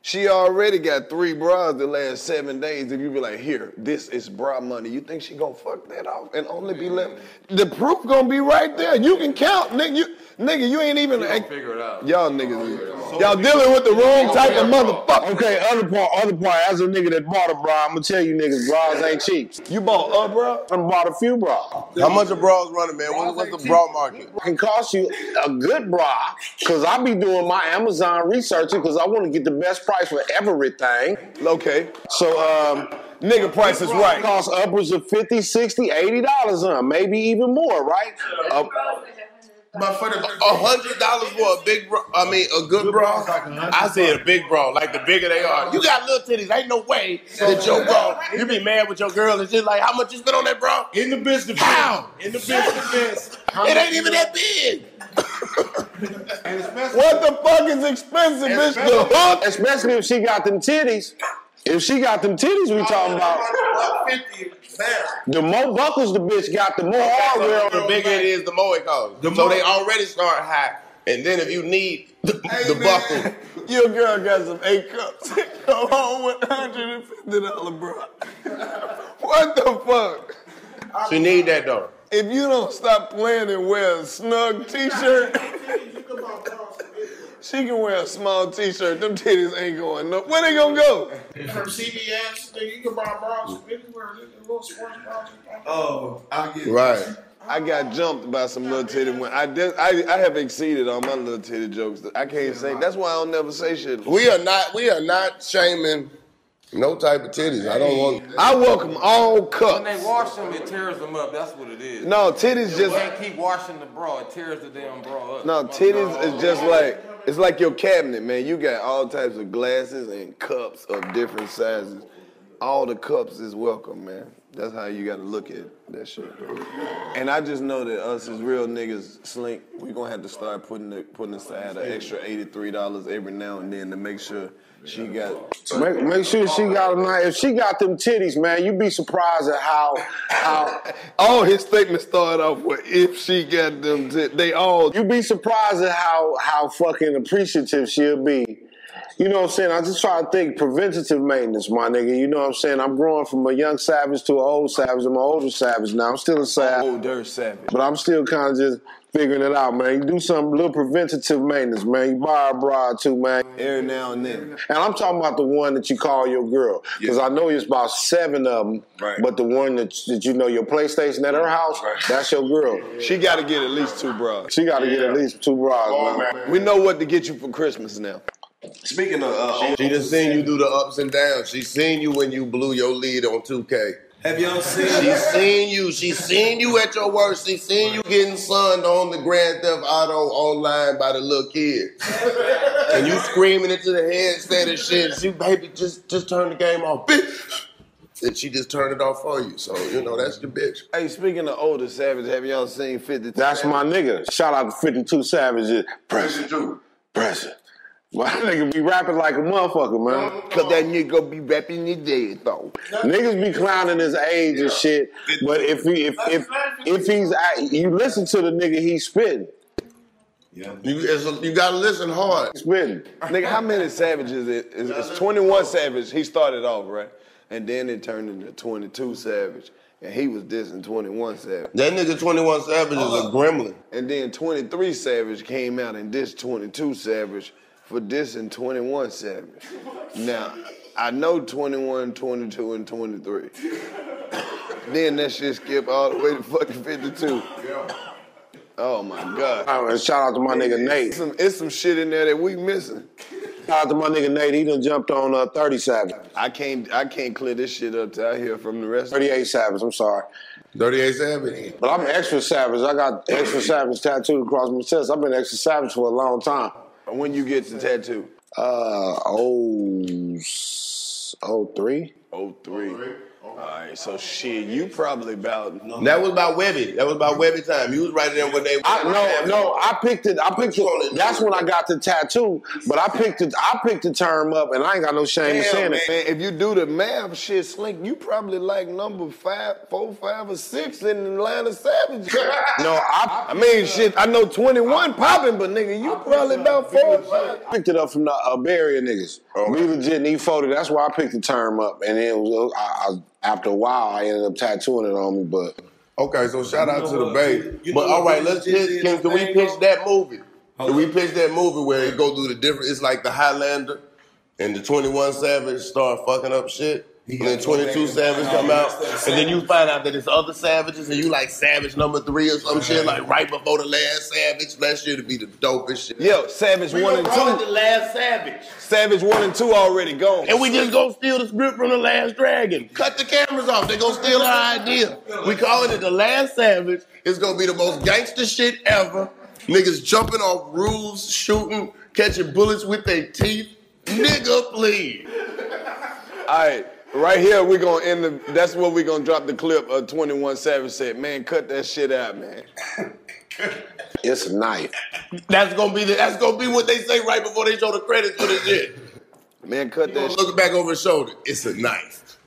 She already got three bras the last seven days. If you be like, here, this is bra money, you think she gonna fuck that off and only be left? The proof gonna be right there. You can count, nigga. You, nigga, you ain't even. figure it out. Y'all niggas, y'all dealing with the wrong type of motherfucker. Okay, other part, other part. As a nigga that bought a bra, I'm gonna tell you niggas, bras ain't cheap. You bought a bra? I bought a few bras. How much a bra's running, man? What, what's the bra market? It can cost you a good bra, cause I be doing my Amazon researching, cause I want to get the best price for everything. Okay. So, um, nigga, price is right. Costs upwards of 50 60 80 dollars, huh? Maybe even more, right? Uh, But for the a hundred dollars for a big bra, I mean a good bra. I said a big bra, like the bigger they are. You got little titties, ain't no way that your bra. You be mad with your girl and shit like, how much you spent on that bra? In the business, How? in the business, It ain't even that big. What the fuck is expensive, bitch? The hook? Especially if she got them titties. If she got them titties, we talking about. The more buckles the bitch got, the more hardware. The bigger it is, the more it costs. so they already start high, and then if you need the, the buckle, Your girl got some eight cups. Go home with $150 bro. What the fuck? she need that though. If you don't stop playing and wear a snug t-shirt, she can wear a small t-shirt. Them titties ain't going no. Where they gonna go? From CVS, nigga, you can buy bras from anywhere. Little sports bras. Oh, I get Right. I got jumped by some little titty when I did. I, I have exceeded on my little titty jokes. I can't say. That's why I don't never say shit. We are not. We are not shaming no type of titties. I don't want. I welcome all cups. When they wash them, it tears them up. That's what it is. No, titties You just- can't keep washing the bra. It tears the damn bra up. No, titties is just like it's like your cabinet, man. You got all types of glasses and cups of different sizes. All the cups is welcome, man. That's how you got to look at that shit. And I just know that us as real niggas, Slink, we gonna have to start putting the, putting aside an extra eighty three dollars every now and then to make sure she got. Make, make sure she got a nice. If she got them titties, man, you'd be surprised at how how. all his statements started off with if she got them. T- they all. You'd be surprised at how how fucking appreciative she'll be. You know what I'm saying? I just try to think preventative maintenance, my nigga. You know what I'm saying? I'm growing from a young savage to an old savage. I'm an older savage now. I'm still a savage. Older savage. But I'm still kind of just figuring it out, man. You do some little preventative maintenance, man. You buy a bra too, man. Every now and then. And I'm talking about the one that you call your girl. Because I know it's about seven of them. Right. But the one that, that you know, your PlayStation at her house, that's your girl. She got to get at least two bras. She got to get at least two bras, man. We know what to get you for Christmas now. Speaking of, uh, She just seen you do the ups and downs. She seen you when you blew your lead on 2K. Have y'all seen? She seen you. She seen you at your worst. She seen you getting sunned on the Grand Theft Auto online by the little kids. and you screaming into the headset and shit. She, baby, just just turn the game off. Bitch. And she just turned it off for you. So, you know, that's the bitch. Hey, speaking of older savage, have y'all seen 52? That's my nigga. Shout out to 52 Savages. President. President. My nigga be rapping like a motherfucker, man. Cause that nigga be rapping his dead though. Niggas be clowning his age and shit, but if he if if if he's act- you listen to the nigga he's spitting. Yeah. You it's, you gotta listen hard. Spitting. Nigga, how many savages it is? It's 21 Savage. He started off, right? And then it turned into 22 Savage. And he was dissing 21 Savage. That nigga 21 Savage is a gremlin. And then 23 Savage came out and dissed 22 Savage for this in 21 Savage. Now, I know 21, 22, and 23. then that shit skipped all the way to fucking 52. Oh my God. Shout out to my nigga Nate. It's some, it's some shit in there that we missing. Shout out to my nigga Nate. He done jumped on uh, 30 Savage. I can't I can't clear this shit up till I hear from the rest 38 Savage, I'm sorry. 38 Savage. But I'm extra savage. I got extra savage tattooed across my chest. I've been extra savage for a long time. When you get the tattoo? Uh, oh, s- oh three. Oh three. All right, so shit, you probably about. That was about Webbie. That was about Webbie time. You was right there when they. I, no, no, I picked it. I picked it. That's when I got the tattoo. But I picked it. I picked the term up, and I ain't got no shame in saying man, it. if you do the math, shit, Slink, you probably like number five, four, five, or six in Atlanta Savage. No, I, I mean, shit, I know 21 popping, but nigga, you probably about four five. I picked it up from the uh, Area niggas. We legit need photo. That's why I picked the term up, and then it was, I, I, after a while, I ended up tattooing it on me. But Okay, so shout out to the Bay. But all right, let's pitch. Can, can we pitch that movie? Can we pitch that movie where it go through the different? It's like the Highlander and the Twenty One Savage start fucking up shit. And then 22 Savage come out, and then you find out that it's other savages, and you like Savage number three or some shit, like right before the last Savage. Last year to be the dopest shit. Yo, Savage We one and gonna two. the last Savage. Savage one and two already gone. And we just gonna steal the script from the Last Dragon. Cut the cameras off. They gonna steal our idea. We calling it the Last Savage. It's gonna be the most gangster shit ever. Niggas jumping off roofs, shooting, catching bullets with their teeth. Nigga, please. All right, right here we're gonna end the. That's where we're gonna drop the clip of 21 Savage said, "Man, cut that shit out, man." it's a knife. That's gonna be the, that's gonna be what they say right before they show the credits for the shit. Man, cut that. Looking back over his shoulder, it's a knife.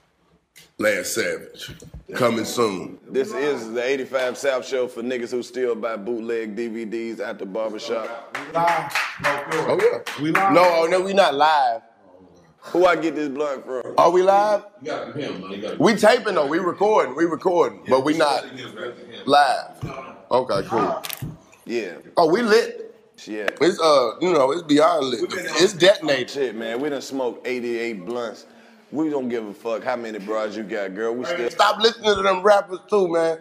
Last Savage coming soon. This is the 85 South Show for niggas who still buy bootleg DVDs at the barbershop. Oh yeah, we live. No, oh, no, we not live. Who I get this blunt from? Are we live? We taping though. We recording. We recording, but we not live. Okay, cool. Yeah. Oh, we lit. Yeah. It's uh, you know, it's beyond lit. It's detonated. Shit, man, we done smoked 88 blunts. We don't give a fuck how many bras you got, girl. We still. Stop listening to them rappers too, man.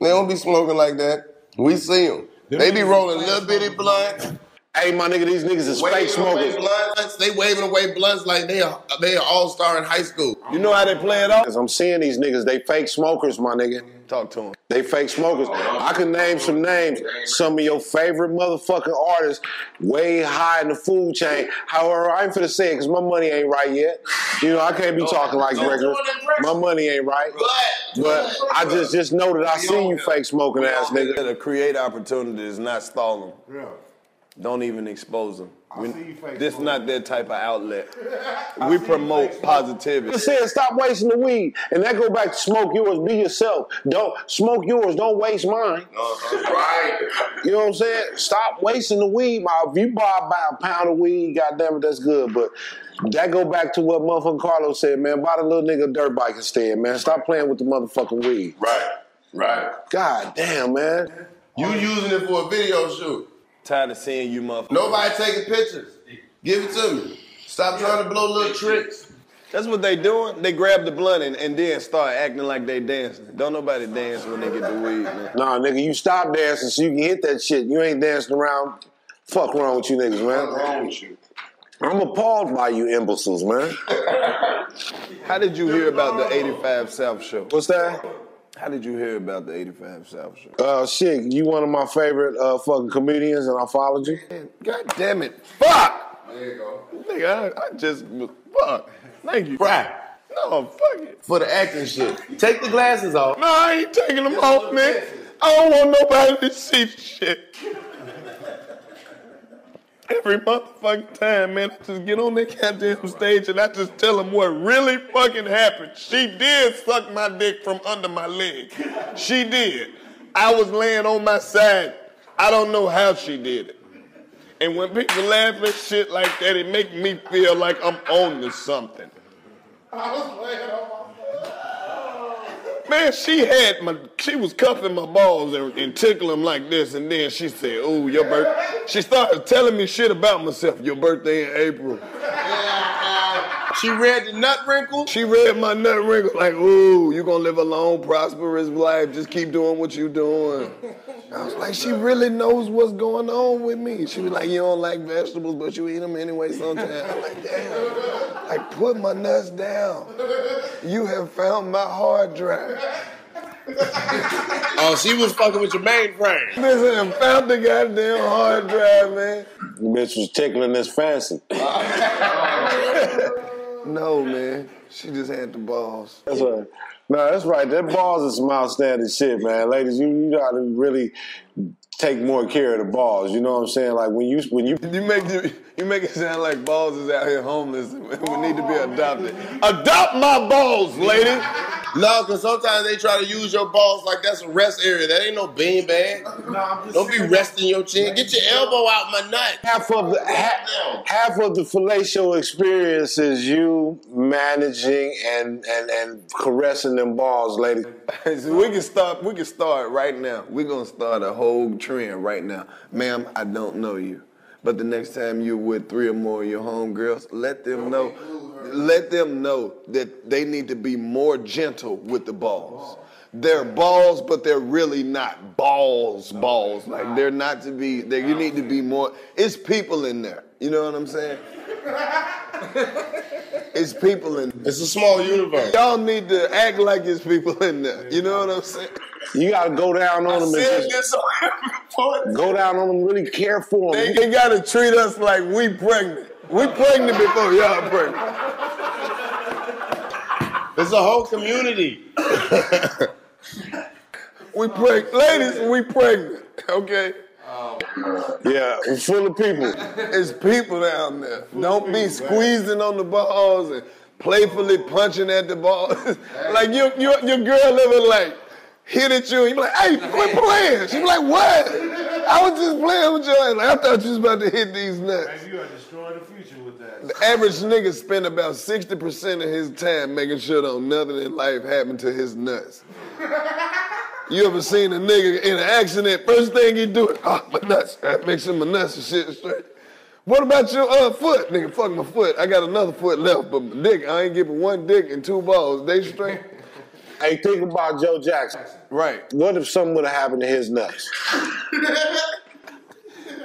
They don't be smoking like that. We see them. They be rolling little bitty blunts. Hey, my nigga, these niggas is fake Waving away smokers. blunts. They waving away blunts like they are they are all star in high school. You know how they play it off? I'm seeing these niggas, they fake smokers, my nigga. Talk to them. They fake smokers. I can name some names. Some of your favorite motherfucking artists, way high in the food chain. However, I ain't finna say it because my money ain't right yet. You know, I can't be talking like regular. My money ain't right. But but I just just know that I see you fake smoking ass nigga. To create opportunities, not stall them. Don't even expose them. We, this not their type of outlet. We promote positivity. I said stop wasting the weed, and that go back to smoke yours. Be yourself. Don't smoke yours. Don't waste mine. right. You know what I'm saying? Stop wasting the weed. My, if you buy about a pound of weed, goddamn it, that's good. But that go back to what motherfucking Karlous said, man. Buy the little nigga a dirt bike instead, man. Stop playing with the motherfucking weed. Right. Right. God damn, man. You using it for a video shoot. Tired of seeing you motherfuckers. Nobody taking pictures. Give it to me. Stop trying to blow little tricks. That's what they doing. They grab the blunt and, and then start acting like they dancing. Don't nobody dance when they get the weed, man. Nah, nigga, you stop dancing so you can hit that shit. You ain't dancing around. Fuck wrong with you niggas, man. What's wrong with you? I'm appalled by you imbeciles, man. How did you hear about the 85 South show? What's that? How did you hear about the 85 South show? Uh, shit, you one of my favorite uh, fucking comedians, and I followed you. God damn it. Fuck! There you go. Nigga, I, I just, fuck. Thank you. Right. No, fuck it. For the acting shit. Take the glasses off. No, I ain't taking them off, man. I don't want nobody to see shit. Every motherfucking time, man, I just get on that goddamn stage and I just tell them what really fucking happened. She did suck my dick from under my leg. She did. I was laying on my side. I don't know how she did it. And when people laugh at shit like that, it make me feel like I'm onto something. I was laying on to something. Man, she had my, she was cuffing my balls and, and tickling them like this, and then she said, "Ooh, your birth." She started telling me shit about myself. Your birthday in April. Uh, She read the nut wrinkle. She read my nut wrinkle like, "Ooh, you gonna live a long, prosperous life. Just keep doing what you're doing." I was like, she really knows what's going on with me. She was like, "You don't like vegetables, but you eat them anyway sometimes." I'm like, "Damn." Like, put my nuts down. You have found my hard drive. Oh, she was fucking with your mainframe. Listen, I found the goddamn hard drive, man. The bitch was tickling this fancy. No, man. She just had the balls. That's right. No, that's right. That balls is some outstanding shit, man. Ladies, you, you gotta really take more care of the balls. You know what I'm saying? Like when you when you You make you, you make it sound like balls is out here homeless and we need to be oh, adopted. Adopt my balls, lady. No, because sometimes they try to use your balls like that's a rest area. That ain't no bean bag. Don't be resting your chin. Get your elbow out my nut. half of the half, half of the fellatio experience is you managing and and and caressing them balls, lady. So we can start. We can start right now. We're gonna start a whole trend right now, ma'am. I don't know you, but the next time you're with three or more of your homegirls, let them know. Let them know that they need to be more gentle with the balls. They're balls, but they're really not balls. Balls like they're not to be. They, you need to be more. It's people in there. You know what I'm saying? It's people in. there. It's a small universe. Y'all need to act like it's people in there. You know what I'm saying? You gotta go down on them and just go down on them, really care for They, them. they gotta treat us like we pregnant. We pregnant before y'all pregnant. It's a whole community. We pregnant. Ladies, we pregnant. Okay? Um, yeah, it's full of people. It's people down there. Don't be squeezing on the balls and playfully punching at the balls. like your, your, your girl ever like hit at you and you be like, hey, quit playing. She be like, what? I was just playing with you. Like, I thought you was about to hit these nuts. You are destroying the future with that. The average nigga spend about 60% of his time making sure don't nothing in life happen to his nuts. You ever seen a nigga in an accident, first thing he do is, oh, my nuts. I make sure my nuts and shit straight. What about your uh, foot? Nigga, fuck my foot. I got another foot left, but my dick, I ain't giving one dick and two balls. They straight? Hey, think about Joe Jackson. Right. What if something would have happened to his nuts?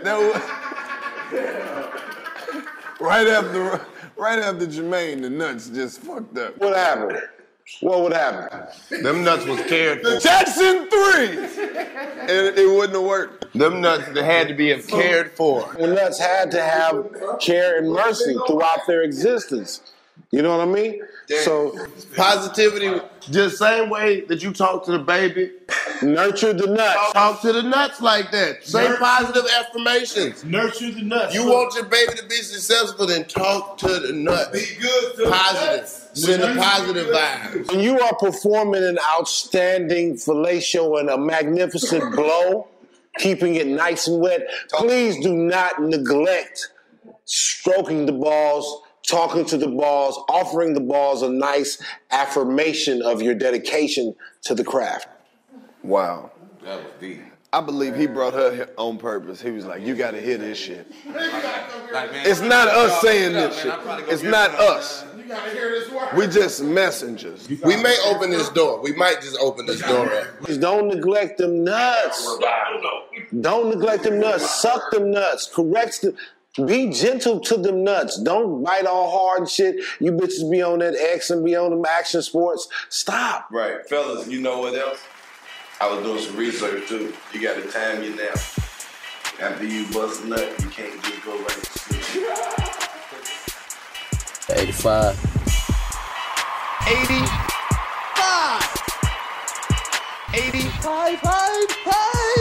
That was- right after right after Jermaine, the nuts just fucked up. What happened? What would happen? Them nuts was cared for. Jackson three! And it wouldn't have worked. Them nuts that had to be cared for. The nuts had to have care and mercy throughout their existence. You know what I mean? So Positivity, just same way that you talk to the baby. nurture the nuts. Talk to the nuts like that. Say positive affirmations. Nurture the nuts. You want your baby to be successful, then talk to the nuts. Be good to the Positive. Send a positive vibe. When you are performing an outstanding fellatio and a magnificent blow, keeping it nice and wet, please do not neglect stroking the balls, talking to the balls, offering the balls a nice affirmation of your dedication to the craft. Wow. That was deep. I believe he brought her on purpose. He was like, you gotta hear this shit. It's not us saying this shit. I'm trying to go It's not us. You gotta hear this word. We just messengers. We may open this door. We might just open this door up. Please don't neglect them nuts. Don't neglect them nuts. Suck them nuts. Correct them. Be gentle to them nuts. Don't bite all hard and shit. You bitches be on that X and be on them action sports. Stop. Right, fellas, you know what else? I was doing some research too. You got to time your nap. After you bust a nut, you can't just go right to sleep. 85. 85. 85, 85.